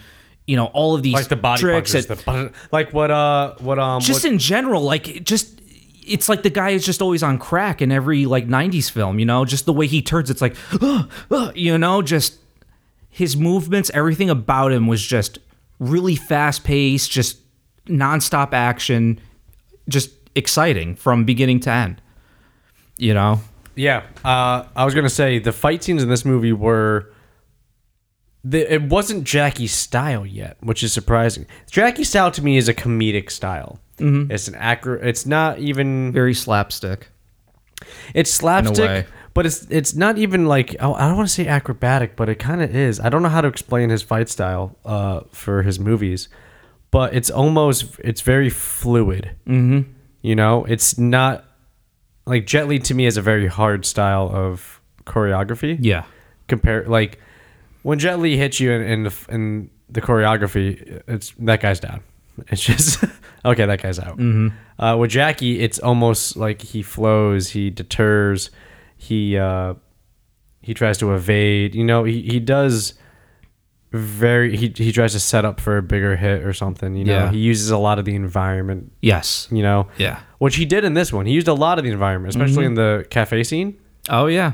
you know all of these Like the body tricks. punches, the like what uh what um just what, in general, like just it's like the guy is just always on crack in every like '90s film. You know, just the way he turns, it's like, you know, just his movements, everything about him was just really fast paced, just nonstop action, just exciting from beginning to end. You know, Yeah, uh, I was gonna say the fight scenes in this movie were. The, it wasn't Jackie's style yet, which is surprising. Jackie's style to me is a comedic style. Mm-hmm. It's an accurate. It's not even. very slapstick. It's slapstick, but it's it's not even like oh, I don't want to say acrobatic, but it kind of is. I don't know how to explain his fight style uh, for his movies, but it's almost it's very fluid. Mm-hmm. You know, it's not like Jet Li to me is a very hard style of choreography. Yeah, Compare like when Jet Li hits you in, in the in the choreography, it's that guy's down. It's just okay. That guy's out. Uh, with Jackie, it's almost like he flows. He deters. He uh, he tries to evade. You know, he, he does very. He he tries to set up for a bigger hit or something. You know, Yeah. he uses a lot of the environment. yes, You know, yeah. which he did in this one. He used a lot of the environment, especially in the cafe scene Oh yeah,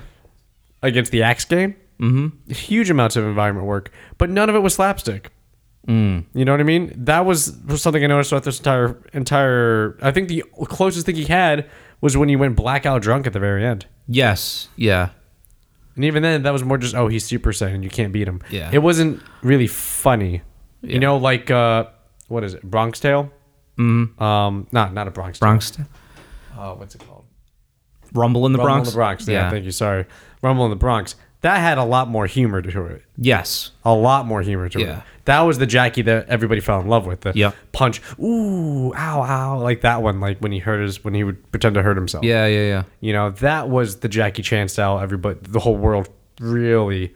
against the axe gang. Mm-hmm. Huge amounts of environment work, but none of it was slapstick. Mm. You know what I mean? That was, was something I noticed throughout this entire entire. I think the closest thing he had was when he went blackout drunk at the very end, yes, yeah. And even then, that was more just oh he's Super Saiyan, you can't beat him. Yeah. it wasn't really funny. Yeah. You know, like uh, what is it, Bronx Tale? Mm-hmm. Um, not not a Bronx. Tale. Bronx. oh, what's it called? Rumble in the Rumble Bronx. in the Bronx. Yeah, thank you. Sorry, Rumble in the Bronx. That had a lot more humor to it. Yes. A lot more humor to Yeah. it. That was the Jackie that everybody fell in love with. The Yep. punch, ooh, ow, ow, like that one. Like when he hurt his, when he would pretend to hurt himself. Yeah, yeah, yeah. You know, that was the Jackie Chan style. Everybody, the whole world really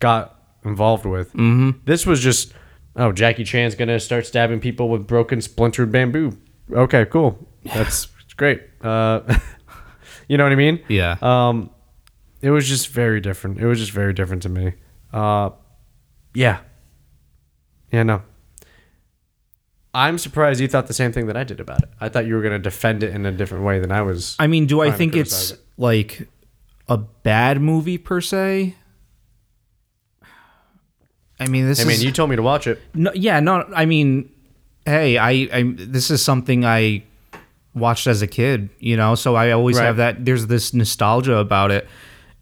got involved with. Mm-hmm. This was just, oh, Jackie Chan's gonna start stabbing people with broken, splintered bamboo. Okay, cool. That's great. Uh, you know what I mean? Yeah. Um, it was just very different. It was just very different to me. Uh, yeah. Yeah, no. I'm surprised you thought the same thing that I did about it. I thought you were going to defend it in a different way than I was. I mean, do I think it's it. like a bad movie per se? I mean, this I mean, is you told me to watch it. no, yeah, no. I mean, hey, I, I this is something I watched as a kid, you know, so I always Right. have that. There's this nostalgia about it.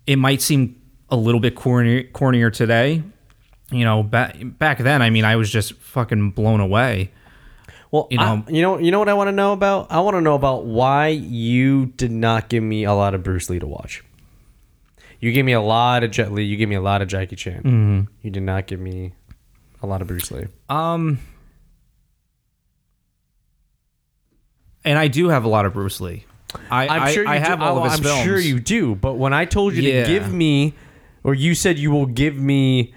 It might seem a little bit corny, cornier today, you know. Back back then, I mean, I was just fucking blown away. Well, You know- know, you know, you know what I want to know about? I want to know about why you did not give me a lot of Bruce Lee to watch. You gave me a lot of Jet Li. You gave me a lot of Jackie Chan. Mm-hmm. You did not give me a lot of Bruce Lee. Um, and I do have a lot of Bruce Lee. I, I'm I, sure you I do. have all Oh, of his I'm films. sure you do. But when I told you Yeah. to give me, or you said you will give me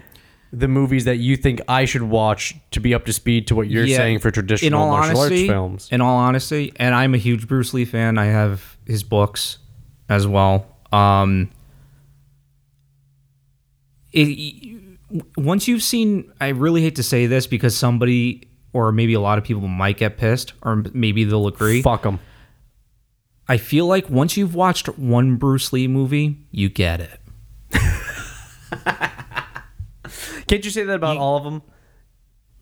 the movies that you think I should watch to be up to speed to what you're Yeah, saying for traditional in all martial honesty, arts films. In all honesty, and I'm a huge Bruce Lee fan. I have his books as well. Um, it, once you've seen, I really hate to say this because somebody or maybe a lot of people might get pissed, or maybe they'll agree. Fuck them. I feel like once you've watched one Bruce Lee movie, you get it. Can't you say that about all of them?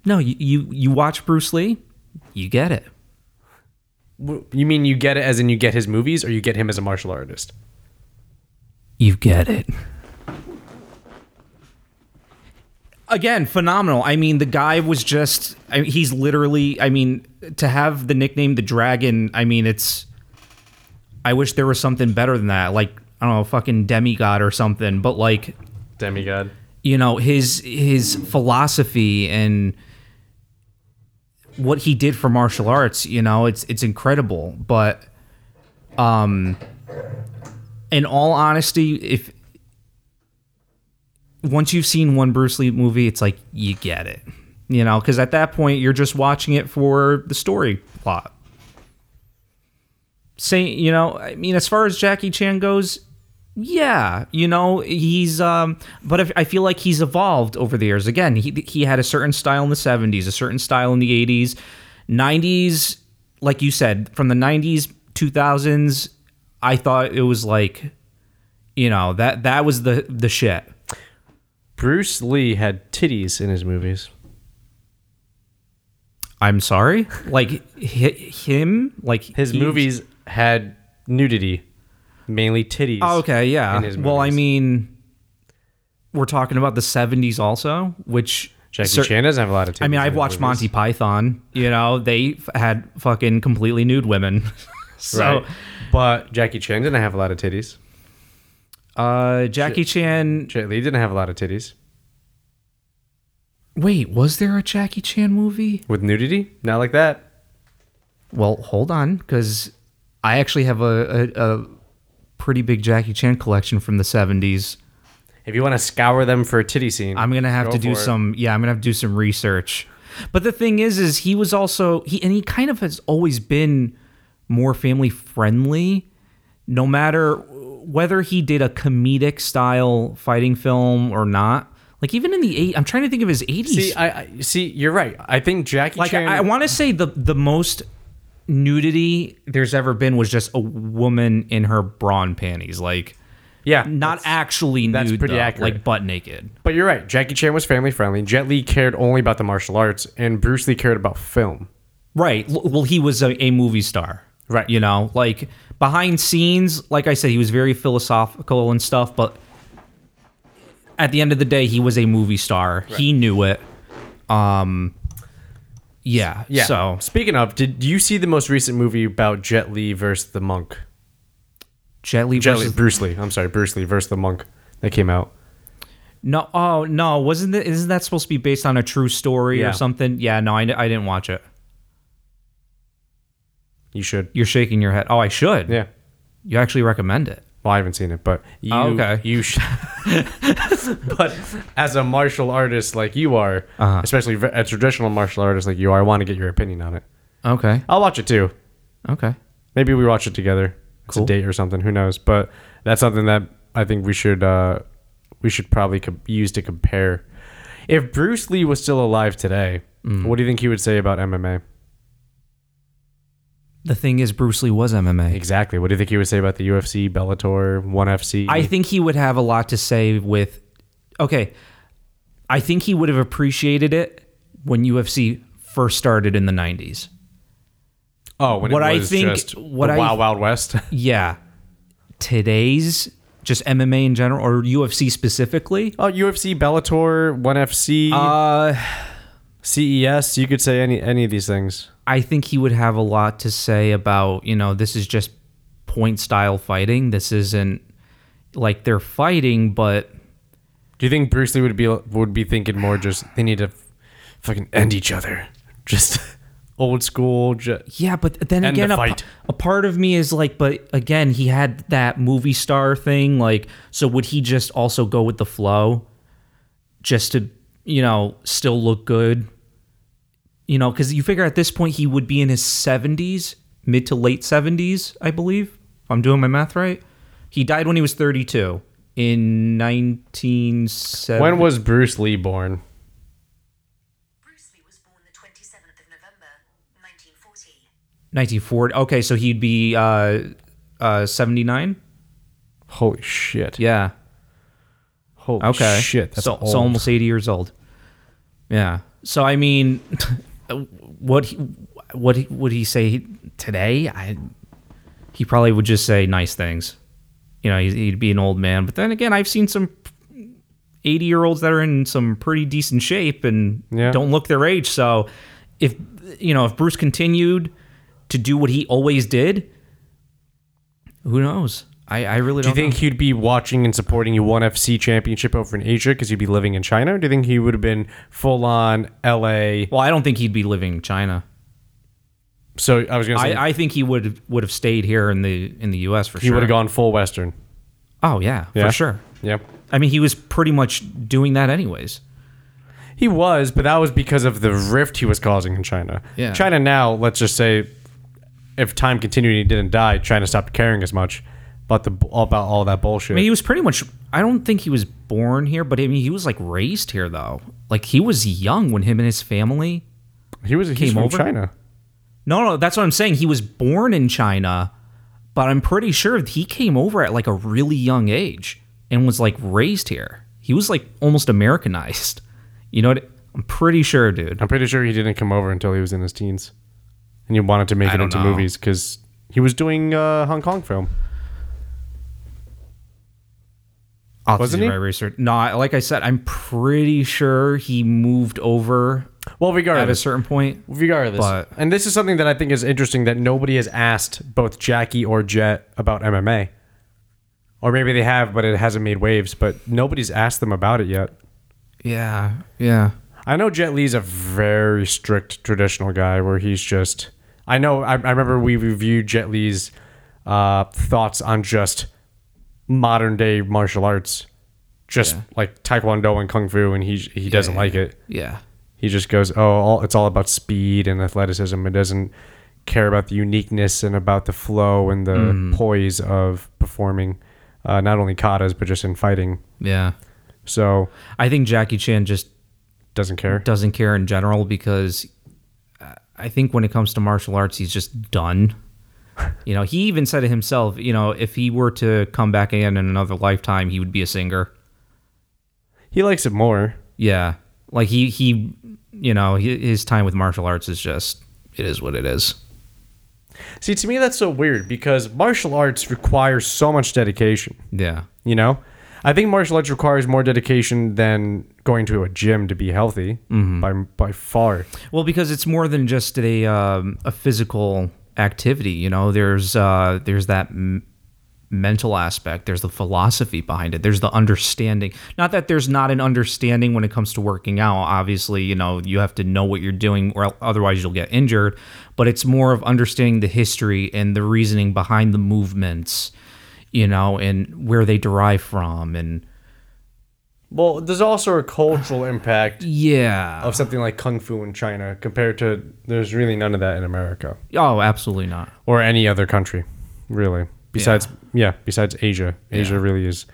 No, you, you you watch Bruce Lee, you get it. You mean you get it as in you get his movies, or you get him as a martial artist? You get it. Again, phenomenal. I mean, the guy was just, I mean, he's literally, I mean, to have the nickname the Dragon, I mean, it's, I wish there was something better than that. Like, I don't know, fucking demigod or something. But, like, Demigod. you know, his, his philosophy and what he did for martial arts, you know, it's, it's incredible. But, um, in all honesty, if, once you've seen one Bruce Lee movie, it's like you get it, you know, because at that point you're just watching it for the story plot. Say, you know, I mean, as far as Jackie Chan goes, yeah, you know, he's, um, but if, I feel like he's evolved over the years. Again, he he had a certain style in the '70s, a certain style in the '80s, '90s. Like you said, from the '90s, 2000s, I thought it was like, you know, that that was the the shit. Bruce Lee had titties in his movies. I'm sorry, like hi, him, like His movies had nudity, mainly titties. Oh, okay, yeah. in his Well, I movies. mean, we're talking about the '70s also, which Jackie cer- Chan doesn't have a lot of titties. I mean, in I've his watched movies. Monty Python. You know, they f- had fucking completely nude women. so. But Jackie Chan didn't have a lot of titties. uh, Jackie Chan. Jet Li didn't have a lot of titties. Wait, was there a Jackie Chan movie? With nudity? Not like that. Well, hold on, because I actually have a, a, a pretty big Jackie Chan collection from the '70s. If you want to scour them for a titty scene, I'm gonna have go to do for it. some. Yeah, I'm gonna have to do some research. But the thing is, is he was also he and he kind of has always been more family friendly, no matter whether he did a comedic style fighting film or not. Like even in the eight, I'm trying to think of his 80s. See, I, I see. You're right. I think Jackie like Chan. I, I want to say the the most nudity there's ever been was just a woman in her bra and panties, like yeah, not that's- actually nude, that's pretty though, accurate. like butt naked. But you're right. Jackie Chan was family friendly. Jet Li cared only about the martial arts, and Bruce Lee cared about film. Right. Well, he was a, a movie star. Right. You know, like behind scenes, like I said, he was very philosophical and stuff, but at the end of the day, he was a movie star. He knew it. Um Yeah. Yeah. So speaking of, did you see the most recent movie about Jet Li versus the monk? Jet Li Jet Li, versus Bruce Lee. I'm sorry, Bruce Lee versus the monk that came out. no. Oh no, wasn't it? Isn't that supposed to be based on a true story Yeah. or something? Yeah. No, I, I didn't watch it. You should. You're shaking your head. Oh, I should. Yeah. You actually recommend it. Well, I haven't seen it, but you, Oh, okay. you should. but as a martial artist like you are, Uh-huh. especially a traditional martial artist like you are, I want to get your opinion on it. Okay. I'll watch it too. Okay. Maybe we watch it together. It's Cool. a date or something. Who knows? But that's something that I think we should uh, we should probably co- use to compare. If Bruce Lee was still alive today, Mm. what do you think he would say about MMA? The thing is, Bruce Lee was MMA. Exactly. What do you think he would say about the UFC, Bellator, ONE FC? I think he would have a lot to say with. Okay, I think he would have appreciated it when UFC first started in the '90s. oh, when what it I think- what the I- Wild Wild West. Yeah, today's just MMA in general or UFC specifically. oh, UFC, Bellator, ONE FC, Uh, CES. You could say any any of these things. I think he would have a lot to say about you know this is just point style fighting. This isn't like they're fighting, but Do you think Bruce Lee would be would be thinking more just they need to fucking end each other, just old school? Ju- Yeah, but then again, the a, a part of me is like, but again, he had that movie star thing. Like, so would he just also go with the flow, just to you know still look good? You know, because you figure at this point he would be in his seventies, mid to late seventies, I believe. If I'm doing my math right, he died when he was 32 in 1970. when was Bruce Lee born? Bruce Lee was born the 27th of November, 1940. 1940? Okay, so he'd be uh, uh, 79. Holy shit! Yeah. Holy Okay. shit! That's so, old. so almost 80 years old. Yeah. So I mean, Uh, what he, what he, would he say today? I he probably would just say nice things. You know, he'd, he'd be an old man. But then again, I've seen some 80 year olds that are in some pretty decent shape and Yeah. don't look their age. So if you know, if Bruce continued to do what he always did, who knows? I, I really Do you don't. think he'd be watching and supporting you ONE FC championship over in Asia because he'd be living in China? Or do you think he would have been full on LA? Well, I don't think he'd be living in China. So I was gonna say I, I think he would would have stayed here in the in the U.S. for he sure. He would have gone full Western. Oh yeah, Yeah? for sure. Yeah. I mean, he was pretty much doing that anyways. He was, but that was because of the rift he was causing in China. Yeah. China now, let's just say, if time continued and he didn't die, China stopped caring as much about the about all that bullshit. I mean, he was pretty much. I don't think he was born here, but I mean, he was like raised here though. Like he was young when him and his family. he was came from over? China. No, no, that's what I'm saying. He was born in China, but I'm pretty sure he came over at like a really young age and was like raised here. He was like almost Americanized. You know what? I'm pretty sure, dude. I'm pretty sure he didn't come over until he was in his teens, and he wanted to make I it into know. movies because he was doing uh, Hong Kong film. I'll Wasn't he? my research. No, I- like I said, I'm pretty sure he moved over Well, at a regardless, certain point. regardless, But- and this is something that I think is interesting that nobody has asked both Jackie or Jet about MMA, or maybe they have, but it hasn't made waves. But nobody's asked them about it yet. Yeah, yeah. I know Jet Li's a very strict traditional guy where he's just. I know. I, I remember we reviewed Jet Li's uh, thoughts on just modern day martial arts, just Yeah. like Taekwondo and Kung Fu, and he he doesn't yeah, like it. Yeah. He just goes, "Oh, all, it's all about speed and athleticism. It doesn't care about the uniqueness and about the flow and the Mm. poise of performing, uh, not only katas but just in fighting." Yeah. So I think Jackie Chan just doesn't care. doesn't care in general because uh, I think when it comes to martial arts, he's just done. You know, he even said it himself, you know, if he were to come back again in another lifetime, he would be a singer. He likes it more. Yeah. Like he, he, you know, his time with martial arts is just, it is what it is. See, to me, that's so weird because martial arts requires so much dedication. Yeah. You know, I think martial arts requires more dedication than going to a gym to be healthy Mm-hmm. by by far. Well, because it's more than just a um, a physical activity. You know, there's uh, there's that m- mental aspect. There's the philosophy behind it. There's the understanding. Not that there's not an understanding when it comes to working out. Obviously, you know, you have to know what you're doing, or otherwise you'll get injured. But it's more of understanding the history and the reasoning behind the movements. You know, and where they derive from, and Well, there's also a cultural impact yeah. of something like kung fu in China compared to there's really none of that in America Oh, absolutely not. or any other country, really. Besides, yeah, besides Asia, Asia Yeah. really is.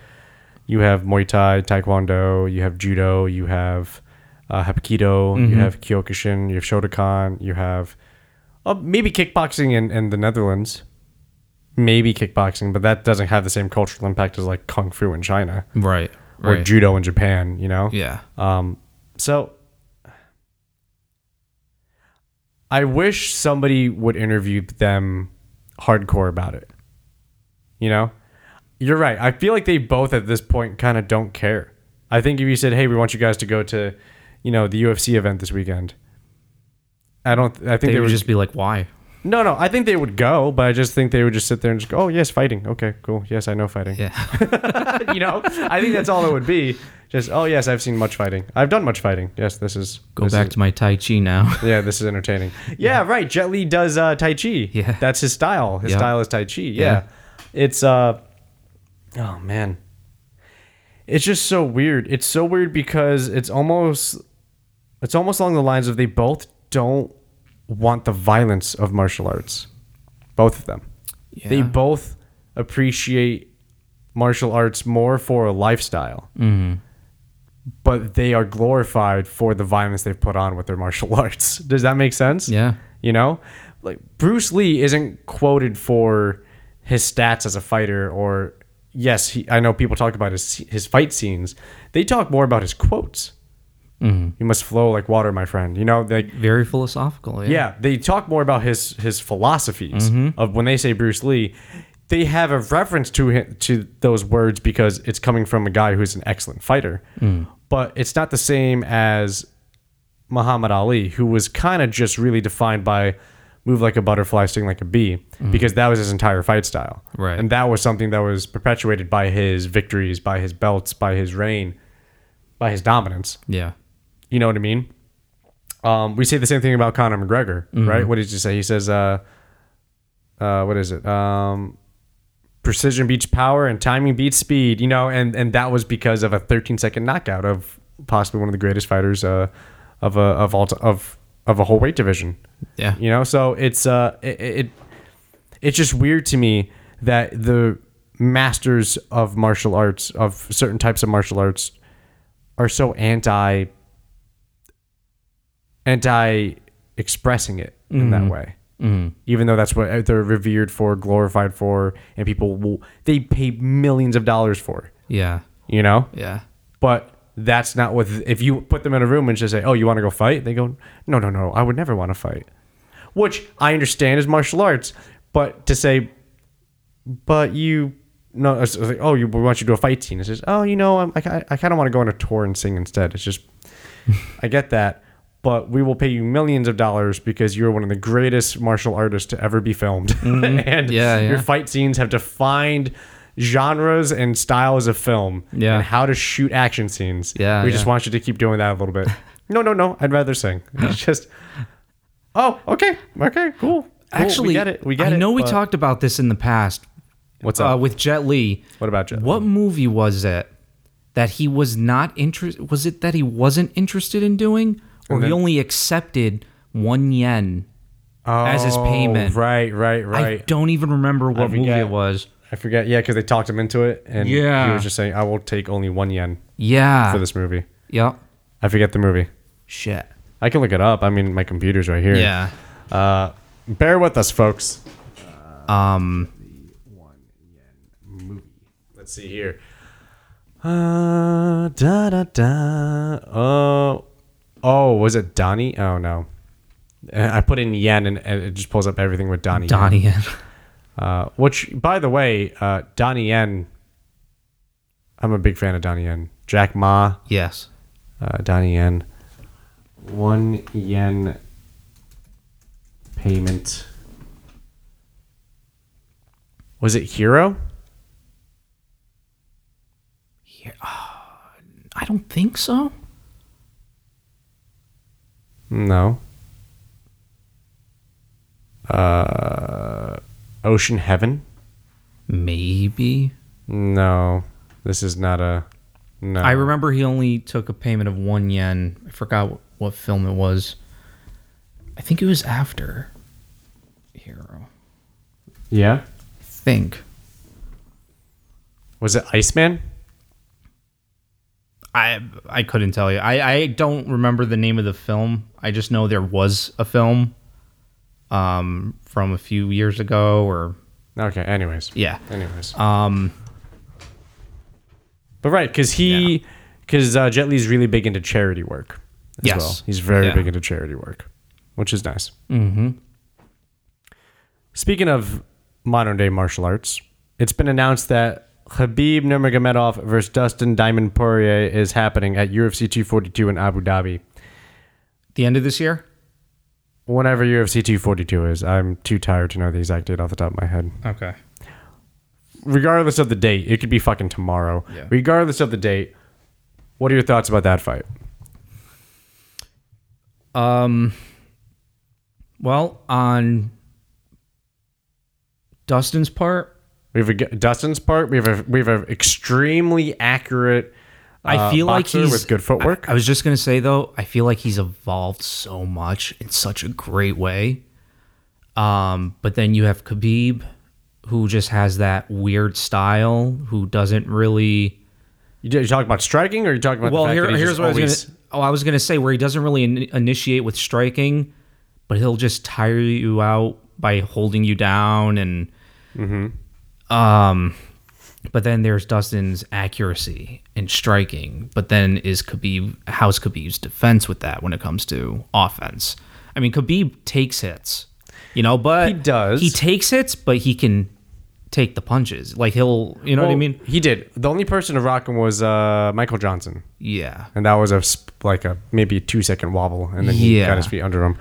You have Muay Thai, Taekwondo, you have Judo, you have uh, Hapkido, you have Kyokushin, you have Shotokan, you have uh, maybe kickboxing in, in the Netherlands, maybe kickboxing, but that doesn't have the same cultural impact as like kung fu in China Right. Or Right. judo in Japan. You know, yeah. um, so I wish somebody would interview them hardcore about it. You know, you're right. I feel like they both at this point kind of don't care. I think if you said, "Hey, we want you guys to go to, you know, the UFC event this weekend," I don't. I think They, they, would would just be like, "Why?" No, no. I think they would go, but I just think they would just sit there and just go, "Oh, yes, fighting. Okay, cool. Yes, I know fighting." Yeah. you know, I think that's all it would be. Just, oh yes, I've seen much fighting. I've done much fighting. Yes, this is Go this back is- to my Tai Chi now. yeah, this is entertaining. Yeah, right. Jet Li does uh, Tai Chi. Yeah. that's his style. His Yeah. style is Tai Chi. Yeah. Yeah. it's uh, oh man, it's just so weird. It's so weird because it's almost, it's almost along the lines of they both don't want the violence of martial arts, both of them. They both appreciate martial arts more for a lifestyle. Mm-hmm. But they are glorified for the violence they've put on with their martial arts. Does that make sense? Yeah. You know? Like Bruce Lee isn't quoted for his stats as a fighter or yes, he, I know people talk about his his fight scenes. They talk more about his quotes. Mm-hmm. You must flow like water, my friend. You know, they Very philosophical. Yeah. yeah, they talk more about his his philosophies Mm-hmm. of when they say Bruce Lee, they have a reference to him, to those words because it's coming from a guy who's an excellent fighter. Mm. But it's not the same as Muhammad Ali, who was kind of just really defined by move like a butterfly, sting like a bee, because that was his entire fight style. Right. And that was something that was perpetuated by his victories, by his belts, by his reign, by his dominance. Yeah. You know what I mean? Um, we say the same thing about Conor McGregor, right? What did you say? He says, uh, uh, what is it? Um, precision beats power and timing beats speed, you know, and, and that was because of a 13 second knockout of possibly one of the greatest fighters, uh, of a, of all, t- of, of a whole weight division, Yeah. you know? So it's, uh, it, it, it's just weird to me that the masters of martial arts, of certain types of martial arts, are so anti anti expressing it in that mm-hmm. way. Mm-hmm. Even though that's what they're revered for, glorified for, and people will they pay millions of dollars for, Yeah. you know? Yeah. But that's not what if you put them in a room and just say, "Oh, you want to go fight?" They go, "No, no, no. I would never want to fight." Which I understand is martial arts, but to say but you no it's like, oh you we want you to do a fight scene it says oh you know I'm, i, I kind of want to go on a tour and sing instead it's just i get that but we will pay you millions of dollars because you're one of the greatest martial artists to ever be filmed and Mm-hmm. Yeah, your fight scenes have defined genres and styles of film Yeah. and how to shoot action scenes Yeah, we just want you to keep doing that a little bit no no no i'd rather sing it's just oh okay okay cool, cool. Actually, we get it we get I it know we but- talked about this in the past. What's uh, with Jet Li? What about Jet Li? What movie was it that he was not interested? Was it that he wasn't interested in doing, or And he then- only accepted one yen as his Oh, payment? Right, right, right. I don't even remember what movie it was. I forget. Yeah, because they talked him into it, and yeah. he was just saying, "I will take only one yen Yeah. for this movie." Yep. I forget the movie. Shit. I can look it up. I mean, my computer's right here. Yeah. Uh, bear with us, folks. Um. One yen movie. Let's see here. Uh, da da da. Oh, oh, was it Donnie? Oh no, Uh, I put in yen and, and it just pulls up everything with Donnie. Donnie Yen. Uh, which, by the way, uh, Donnie Yen I'm a big fan of Donnie Yen. Jack Ma, Yes. uh, Donnie Yen. One yen payment. Was it Hero? I don't think so. No. Uh, Ocean Heaven? Maybe. No. This is not a. No. I remember he only took a payment of one yen. I forgot what, what film it was. I think it was after Hero. Yeah. think. Was it Iceman? I I couldn't tell you. I, I don't remember the name of the film. I just know there was a film um from a few years ago or Okay. Anyways. yeah. Anyways. Um But right, because he, because uh, Jet Li's really big into charity work. As Yes. well. he's very Yeah. big into charity work, which is nice. Mm-hmm. Speaking of modern day martial arts, it's been announced that Khabib Nurmagomedov versus Dustin Diamond Poirier is happening at UFC 242 in Abu Dhabi. the end of this year? Whenever UFC 242 is, I'm too tired to know the exact date off the top of my head. Okay. Regardless of the date, it could be fucking tomorrow. Yeah. Regardless of the date, what are your thoughts about that fight? Um well, on Dustin's part, We have a Dustin's part. We have a we have an extremely accurate. I uh, feel like he's with good footwork. I, I was just gonna say though, I feel like he's evolved so much in such a great way. Um, but then you have Khabib, who just has that weird style, who doesn't really. you, talking about striking, or you talking about? Well, here, here's what I was gonna. Oh, I was gonna say where he doesn't really in, initiate with striking, but he'll just tire you out by holding you down and. Mm-hmm. Um, but then there's Dustin's accuracy in striking. But then is Khabib how's Khabib's defense with that when it comes to offense? I mean, Khabib takes hits, you know, but He does. He takes hits, but he can take the punches. Like he'll, you know what I mean? He did. The only person to rock him was uh, Michael Johnson, Yeah. and that was a like a maybe a two second wobble, and then he Yeah. got his feet under him.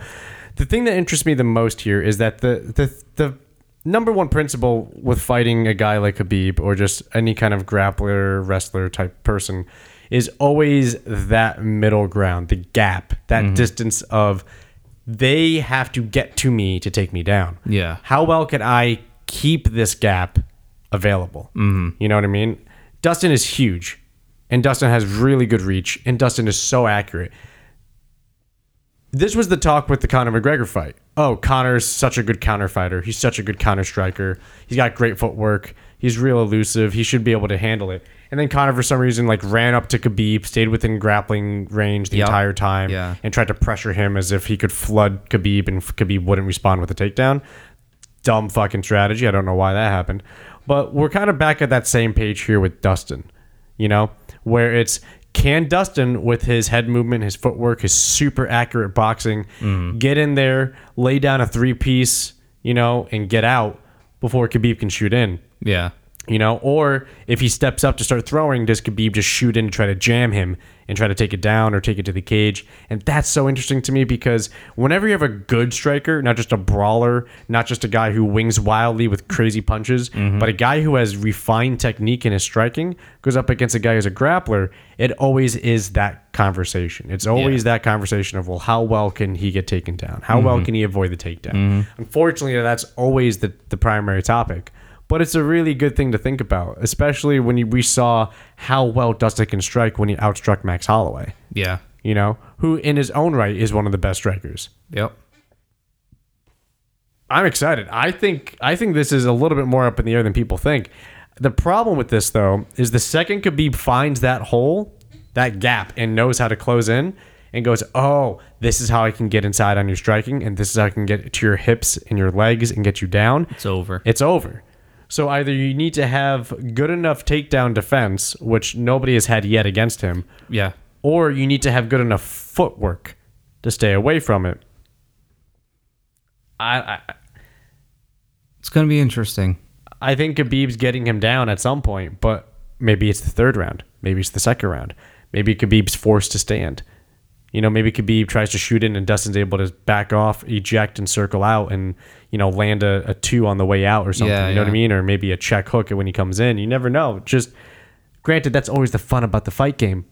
The thing that interests me the most here is that the the the number one principle with fighting a guy like Khabib or just any kind of grappler, wrestler type person is always that middle ground, the gap, that Mm-hmm. distance of they have to get to me to take me down. Yeah. How well can I keep this gap available? Mm-hmm. You know what I mean? Dustin is huge, and Dustin has really good reach, and Dustin is so accurate. This was the talk with the Conor McGregor fight. Oh, Conor's such a good counter fighter. He's such a good counter striker. He's got great footwork. He's real elusive. He should be able to handle it. And then Conor, for some reason, like ran up to Khabib, stayed within grappling range the Yep. entire time, Yeah. and tried to pressure him as if he could flood Khabib, and Khabib wouldn't respond with a takedown dumb fucking strategy. I don't know why that happened. But we're kind of back at that same page here with Dustin, you know, where it's can Dustin, with his head movement, his footwork, his super accurate boxing, mm-hmm. get in there, lay down a three piece, you know, and get out before Khabib can shoot in? Yeah. You know, or if he steps up to start throwing, does Khabib just shoot in and try to jam him and try to take it down or take it to the cage? And that's so interesting to me because whenever you have a good striker, not just a brawler, not just a guy who wings wildly with crazy punches, mm-hmm. but a guy who has refined technique in his striking, goes up against a guy who's a grappler, it always is that conversation. It's always that conversation of, well, how well can he get taken down? How well mm-hmm. can he avoid the takedown? Mm-hmm. Unfortunately, that's always the, the primary topic. But it's a really good thing to think about, especially when you, we saw how well Dustin can strike when he outstruck Max Holloway, Yeah. you know, who in his own right is one of the best strikers. Yep. I'm excited. I think I think this is a little bit more up in the air than people think. The problem with this though is the second Khabib finds that hole, that gap, and knows how to close in and goes, "Oh, this is how I can get inside on your striking, and this is how I can get to your hips and your legs and get you down." It's over. it's over. So either you need to have good enough takedown defense, which nobody has had yet against him, yeah. or you need to have good enough footwork to stay away from it. I, I It's gonna be interesting. I think Khabib's getting him down at some point, but maybe it's the third round. Maybe it's the second round. Maybe Khabib's forced to stand. You know, maybe Khabib tries to shoot in and Dustin's able to back off, eject, and circle out and, you know, land a, a two on the way out or something. Yeah, you know what I mean? Or maybe a check hook when he comes in. You never know. Just granted, that's always the fun about the fight game.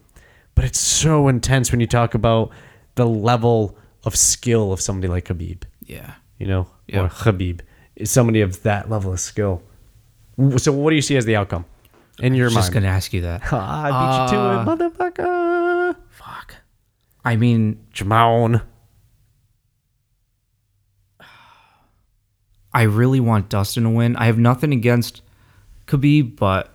But it's so intense when you talk about the level of skill of somebody like Khabib Yeah. you know, Yeah. or Khabib is somebody of that level of skill. So, what do you see as the outcome in your I was just gonna ask you that. Ah, I beat you to it, motherfucker. I mean, Jamon. I really want Dustin to win. I have nothing against Khabib, but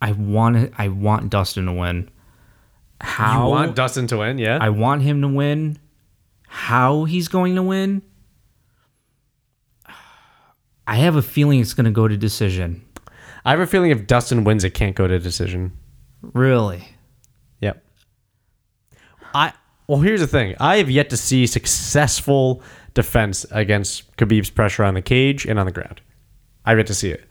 I want I want Dustin to win. How You want Dustin to win? Yeah. I want him to win. How he's going to win? I have a feeling it's going to go to decision. I have a feeling if Dustin wins, it can't go to decision. Really? Yep. I well, here's the thing. I have yet to see successful defense against Khabib's pressure on the cage and on the ground. I've yet to see it.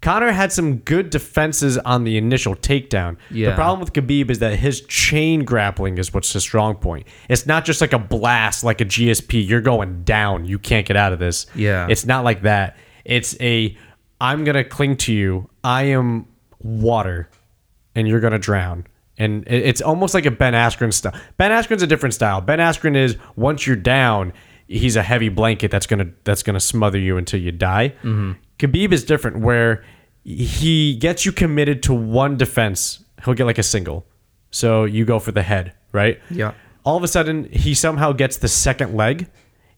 Conor had some good defenses on the initial takedown. Yeah. The problem with Khabib is that his chain grappling is what's the strong point. It's not just like a blast, like a GSP. You're going down. You can't get out of this. Yeah. It's not like that. It's a I'm gonna cling to you. I am water and you're gonna drown. And it's almost like a Ben Askren style. Ben Askren's a different style. Ben Askren is once you're down, he's a heavy blanket that's gonna that's gonna smother you until you die. Mm-hmm. Khabib is different, where he gets you committed to one defense. He'll get like a single, so you go for the head, right? Yeah. All of a sudden, he somehow gets the second leg,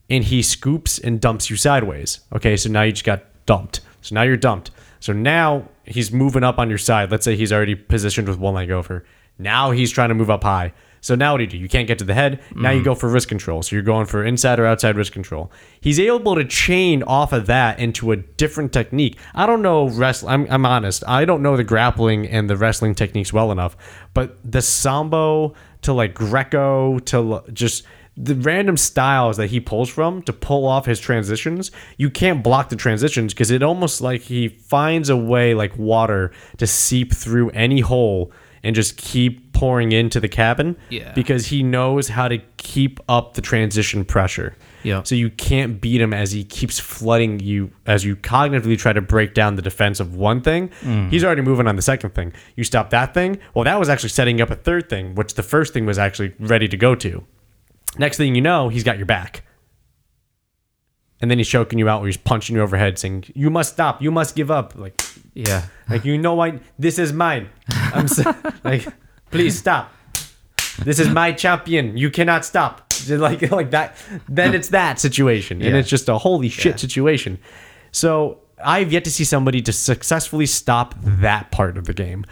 and he scoops and dumps you sideways. Okay, so now you just got dumped. So now you're dumped. So now he's moving up on your side. Let's say he's already positioned with one leg over. Now he's trying to move up high. So now what do you do? You can't get to the head. Now you mm. go for wrist control. So you're going for inside or outside wrist control. He's able to chain off of that into a different technique. I don't know wrestling. I'm, I'm honest. I don't know the grappling and the wrestling techniques well enough. But the sambo to like Greco to just the random styles that he pulls from to pull off his transitions, you can't block the transitions because it almost like he finds a way like water to seep through any hole and just keep pouring into the cabin. Yeah. Because he knows how to keep up the transition pressure. Yeah. So you can't beat him as he keeps flooding you as you cognitively try to break down the defense of one thing. Mm-hmm. He's already moving on the second thing. You stop that thing. Well, that was actually setting up a third thing, which the first thing was actually ready to go to. Next thing you know, he's got your back. And then he's choking you out or he's punching you overhead saying, You must stop, you must give up. Like Yeah. like you know what? This is mine. I'm so, like, please stop. This is my champion. You cannot stop. Like like that. Then it's that situation, and Yeah. it's just a holy shit situation. So I've yet to see somebody to successfully stop that part of the game.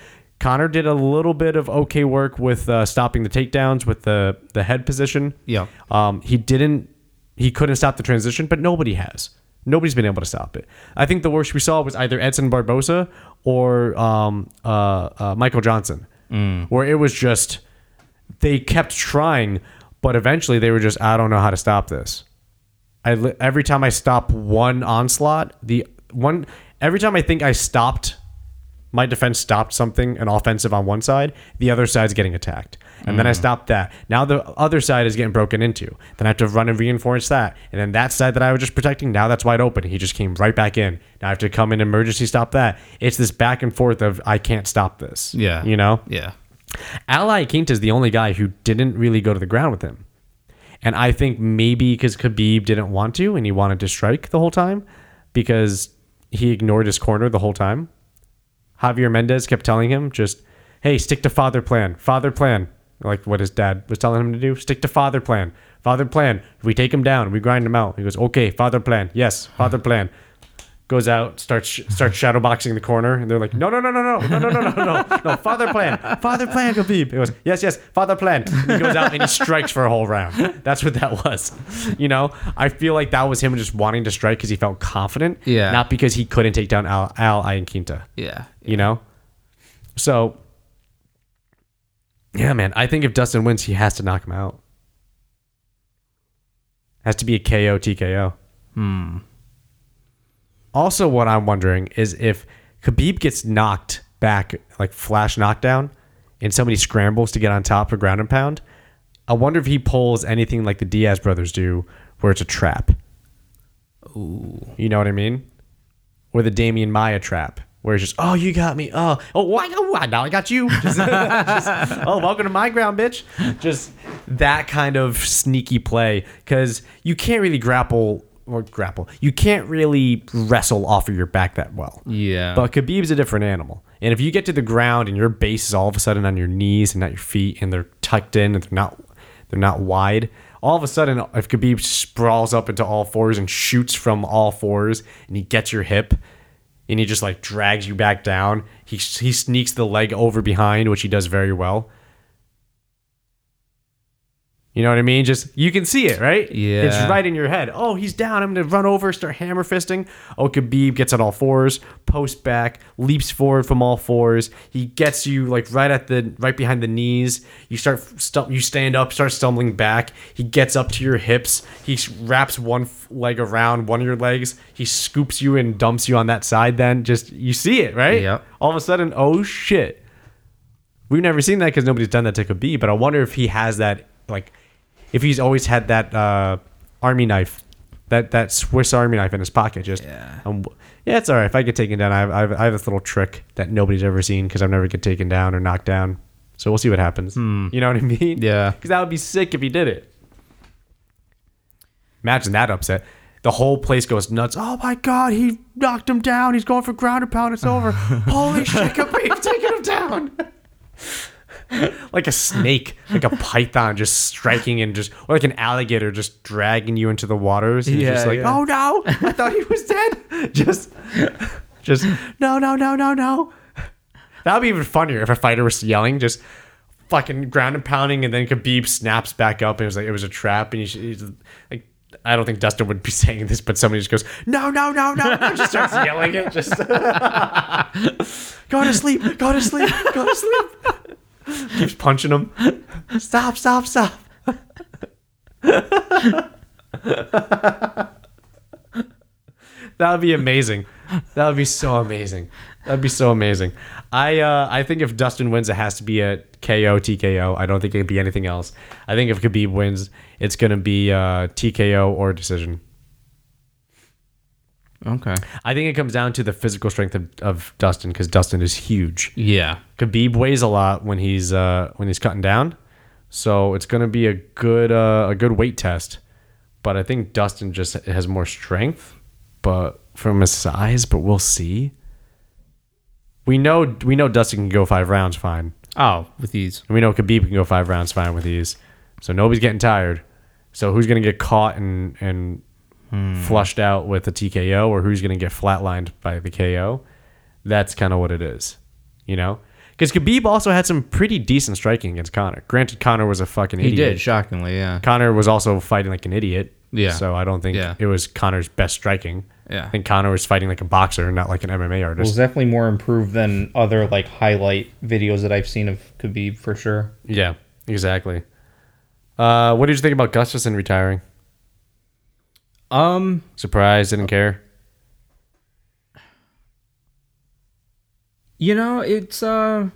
Conor did a little bit of okay work with uh, stopping the takedowns with the the head position. Yeah. Um, he didn't. He couldn't stop the transition, but nobody has. Nobody's been able to stop it. I think the worst we saw was either Edson Barbosa or um, uh, uh, Michael Johnson, where it was just they kept trying, but eventually they were just I don't know how to stop this. I every time I stop one onslaught, the one every time I think I stopped my defense stopped something an offensive on one side, the other side's getting attacked. And then I mm. stopped that. Now the other side is getting broken into. Then I have to run and reinforce that. And then that side that I was just protecting, now that's wide open. He just came right back in. Now I have to come in emergency stop that. It's this back and forth of I can't stop this. Yeah. You know? Yeah. Al Iaquinta is the only guy who didn't really go to the ground with him. And I think maybe because Khabib didn't want to and he wanted to strike the whole time because he ignored his corner the whole time. Javier Mendez kept telling him just, hey, stick to father plan, father plan. Like what his dad was telling him to do. Stick to father plan, father plan. If we take him down, we grind him out. He goes, okay, father plan. Yes, father plan. Goes out, starts starts shadowboxing the corner, and they're like, no, no, no, no, no, no, no, no, no, no, no, father plan, father plan, Khabib. He goes, yes, yes, father plan. And he goes out and he strikes for a whole round. That's what that was. You know, I feel like that was him just wanting to strike because he felt confident, Yeah. not because he couldn't take down Al, Al Quinta Yeah. you know? So, yeah, man, I think if Dustin wins, he has to knock him out. Has to be a KO TKO. Also, what I'm wondering is if Khabib gets knocked back, like flash knockdown, and somebody scrambles to get on top for ground and pound, I wonder if he pulls anything like the Diaz brothers do, where it's a trap. Ooh. You know what I mean? Or the Demian Maia trap, where it's just, oh, you got me. Oh, oh, why? Oh, now I got you. Just, just, oh, welcome to my ground, bitch. Just that kind of sneaky play, because you can't really grapple or grapple. You can't really wrestle off of your back that well. Yeah. But Khabib's a different animal. And if you get to the ground and your base is all of a sudden on your knees and not your feet and they're tucked in and they're not they're not wide, all of a sudden if Khabib sprawls up into all fours and shoots from all fours and he gets your hip and he just like drags you back down, he he sneaks the leg over behind, which he does very well. You know what I mean? Just you can see it, right? Yeah. It's right in your head. Oh, he's down. I'm gonna run over, start hammer fisting. Oh, Khabib gets on all fours, post back, leaps forward from all fours. He gets you like right at the right behind the knees. You start stump. You stand up, start stumbling back. He gets up to your hips. He wraps one leg around one of your legs. He scoops you and dumps you on that side. Then just you see it, right? Yep. All of a sudden, oh shit. We've never seen that because nobody's done that to Khabib, but I wonder if he has that, like, if he's always had that uh, army knife, that that Swiss army knife in his pocket. Just Yeah. um, yeah, it's all right. If I get taken down, I have, I have, I have this little trick that nobody's ever seen because I've never get taken down or knocked down. So we'll see what happens. You know what I mean? Yeah. Because that would be sick if he did it. Imagine that upset. The whole place goes nuts. Oh my god, he knocked him down. He's going for ground and pound. It's over. Holy shit, Khabib taking him down. like a snake, like a python just striking and just, or like an alligator just dragging you into the waters. And you're just like, yeah. oh no, I thought he was dead. just, just, no, no, no, no, no. That would be even funnier if a fighter was yelling, just fucking ground and pounding, and then Khabib snaps back up and it was like it was a trap, and he, he's like. I don't think Dustin would be saying this, but somebody just goes, "No, no, no, no!" and just starts yelling it. Just go to sleep, go to sleep, go to sleep. Keeps punching him. Stop, stop, stop. that would be amazing. That would be so amazing. That'd be so amazing. I uh, I think if Dustin wins, it has to be a KO TKO. I don't think it'd be anything else. I think if Khabib wins, it's gonna be uh, TKO or decision. Okay. I think it comes down to the physical strength of, of Dustin because Dustin is huge. Yeah. Khabib weighs a lot when he's uh, when he's cutting down, so it's gonna be a good uh, a good weight test. But I think Dustin just has more strength, but from his size. But we'll see. We know we know Dustin can go five rounds fine, Oh, with these. and we know Khabib can go five rounds fine with these. So nobody's getting tired. So who's gonna get caught and and flushed out with a TKO, or who's gonna get flatlined by the KO? That's kind of what it is, you know. Because Khabib also had some pretty decent striking against Conor. Granted, Conor was a fucking idiot. He did, shockingly, yeah. Conor was also fighting like an idiot. Yeah. So I don't think Yeah. it was Conor's best striking. Yeah. I think Conor was fighting like a boxer, not like an MMA artist. It was definitely more improved than other like highlight videos that I've seen of Khabib for sure. yeah, exactly. Uh, what did you think about Gustafsson retiring? Um, Surprised? Didn't care? you know, it's uh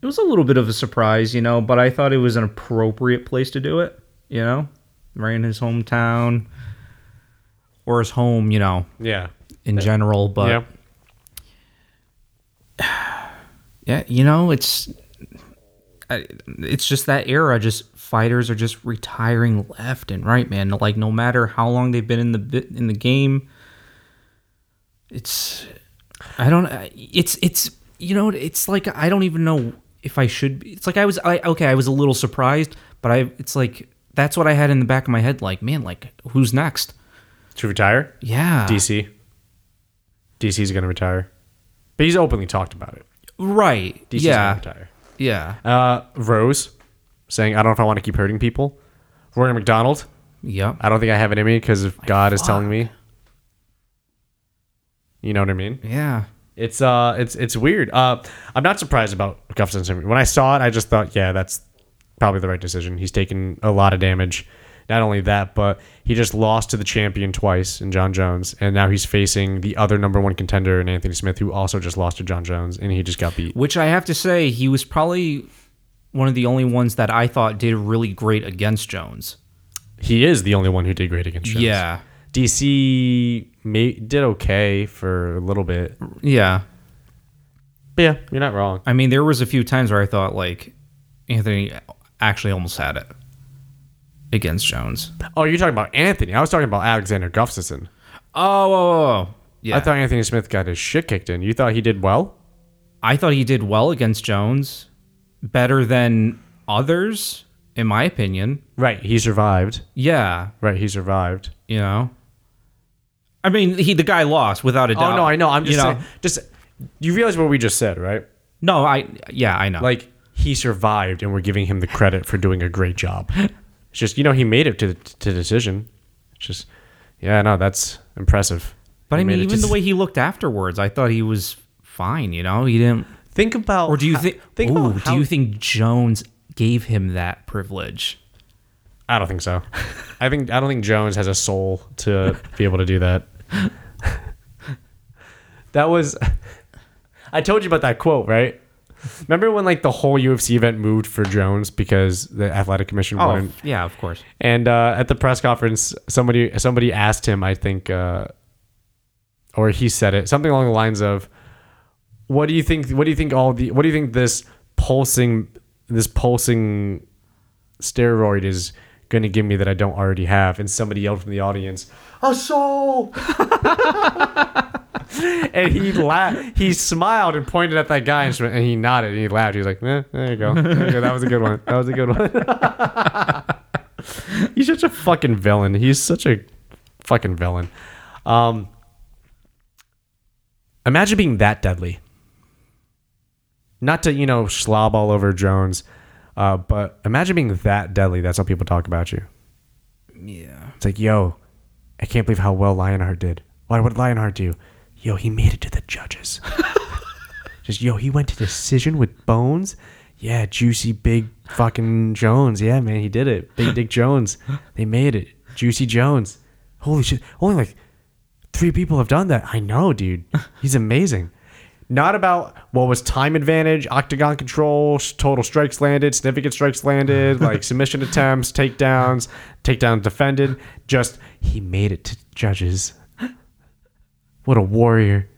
it was a little bit of a surprise, you know, but I thought it was an appropriate place to do it, you know? Right in his hometown or his home, you know, Yeah. in general, but yeah. yeah, you know, it's it's just that era. Just fighters are just retiring left and right, man. Like no matter how long they've been in the in the game, it's I don't. It's it's you know it's like I don't even know if I should. be It's like I was I okay. I was a little surprised, but I it's like that's what I had in the back of my head. Like man, like who's next? To retire? Yeah, DC. DC's going to retire. But he's openly talked about it. right. DC's yeah, to retire. Yeah, Uh, Rose saying, I don't know if I want to keep hurting people. Rory MacDonald, yep. I don't think I have it in me because God is telling me. You know what I mean? Yeah. It's uh, it's it's weird. Uh, I'm not surprised about Gustafsson. When I saw it, I just thought, yeah, that's probably the right decision. He's taken a lot of damage. Not only that, but he just lost to the champion twice in Jon Jones, and now he's facing the other number one contender in Anthony Smith, who also just lost to Jon Jones, and he just got beat. Which I have to say, he was probably one of the only ones that I thought did really great against Jones. He is the only one who did great against Jones. Yeah. DC may, did okay for a little bit. Yeah. But yeah, you're not wrong. I mean, there was a few times where I thought like Anthony actually almost had it against Jones. Oh, you're talking about Anthony. I was talking about Alexander Gustafsson. Oh, oh, oh, oh. yeah. I thought Anthony Smith got his shit kicked in. You thought he did well? I thought he did well against Jones, better than others, in my opinion. Right. He survived. Yeah, Right. He survived. you know. I mean, he the guy lost without a doubt. Oh no, I know. I'm just you know? saying. Just you realize what we just said, right? No, I yeah, I know. Like he survived, and we're giving him the credit for doing a great job. It's just you know he made it to to decision. It's just yeah, no, that's impressive. but He I mean, even the way he looked afterwards, I thought he was fine. You know, he didn't. think about Or do you how- think? think ooh, about how- do you think Jones gave him that privilege? I don't think so. I think I don't think Jones has a soul to be able to do that. that was I told you about that quote, right? Remember when like the whole UFC event moved for Jones because the athletic commission Oh, wanted yeah, of course. and uh, at the press conference somebody somebody asked him, I think uh, or he said it, something along the lines of what do you think what do you think all the what do you think this pulsing this pulsing steroid is going to give me that I don't already have and somebody yelled from the audience a soul. And he laughed he smiled and pointed at that guy and, and he nodded and he laughed. He was like eh, there you go. There you go. That was a good one. That was a good one. He's such a fucking villain. He's such a fucking villain. Um imagine being that deadly. Not to you know slob all over Jones, uh, but imagine being that deadly. That's how people talk about you. Yeah. It's like, yo, I can't believe how well Lionheart did. Why would Lionheart do? Yo, he made it to the judges. Just yo, he went to decision with Bones. Yeah, juicy big fucking Jones. Yeah, man, he did it. Big Dick Jones. They made it. Juicy Jones. Holy shit! Only like three people have done that. I know, dude. He's amazing. Not about what was time advantage, octagon control, total strikes landed, significant strikes landed, like submission attempts, takedowns, takedown defended. Just he made it to judges. What a warrior.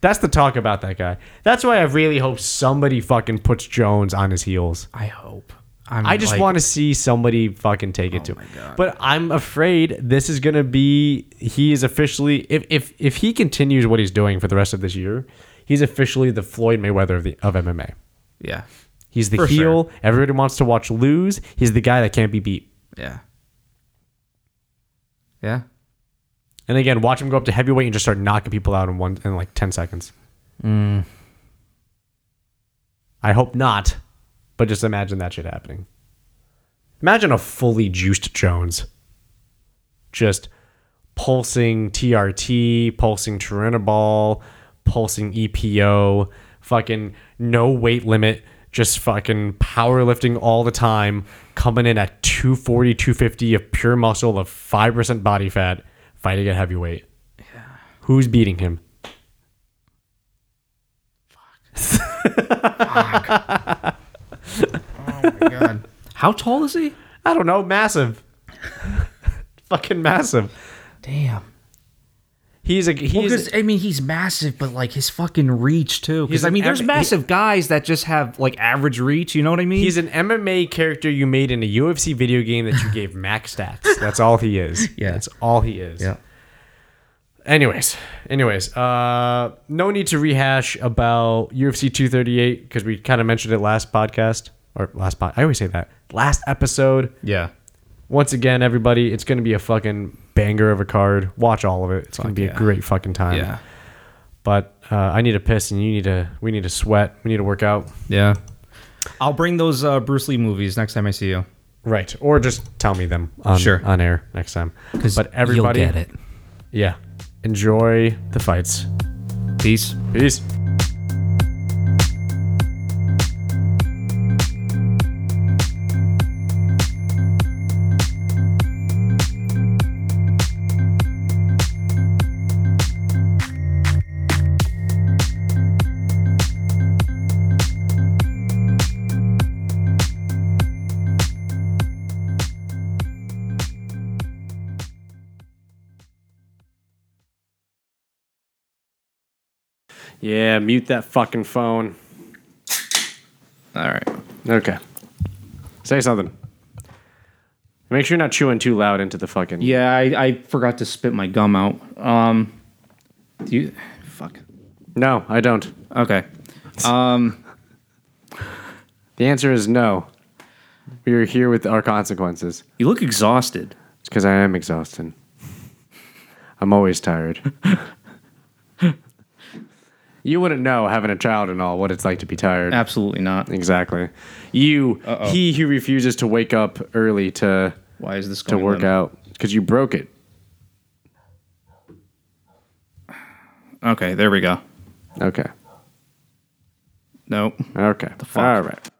That's the talk about that guy. That's why I really hope somebody fucking puts Jones on his heels. I hope. I'm I just like- want to see somebody fucking take it oh to him. But I'm afraid this is gonna be he is officially if if if he continues what he's doing for the rest of this year, he's officially the Floyd Mayweather of the of MMA. Yeah. He's the For heel. Everybody wants to watch lose. He's the guy that can't be beat. Yeah. Yeah. And again, watch him go up to heavyweight and just start knocking people out in one in like ten seconds. Mm. I hope not, but just imagine that shit happening. Imagine a fully juiced Jones. Just pulsing TRT, pulsing Turinabol, pulsing EPO, fucking no weight limit, just fucking powerlifting all the time, coming in at 240, 250 of pure muscle of 5% body fat, fighting at heavyweight. Yeah. Who's beating him? Fuck. Fuck. oh my god. How tall is he? I don't know, massive. fucking massive. Damn. He's a Well, he's 'cause, I mean, he's massive, but like his fucking reach too. Because I mean, there's M- massive guys that just have like average reach. You know what I mean? He's an MMA character you made in a UFC video game that you gave max stats. That's all he is. Yeah. That's all he is. yeah. Anyways, anyways, uh, no need to rehash about UFC 238 because we kind of mentioned it last podcast or last pod. I always say that last episode. Yeah. Once again, everybody, it's going to be a fucking banger of a card. Watch all of it. It's going to be yeah. a great fucking time. Yeah. But uh, I need to piss and you need to. We need to sweat. We need to work out. Yeah. I'll bring those uh, Bruce Lee movies next time I see you. Right. Or just tell me them on, Sure. on air next time. Because But everybody, you'll get it. yeah, enjoy the fights. Peace. Peace. Yeah, mute that fucking phone. All right. Okay. Say something. Make sure you're not chewing too loud into the fucking. Yeah, I, I forgot to spit my gum out. Um, do you? Fuck. No, I don't. Okay. Um, The answer is no. We are here with our consequences. you look exhausted. It's because I am exhausted. I'm always tired. you wouldn't know having a child and all what it's like to be tired. Absolutely not. Exactly. You, Uh-oh. he who refuses to wake up early to Why is this to work limp? out because you broke it. Okay, there we go. Okay. Nope. Okay. The fuck? All right.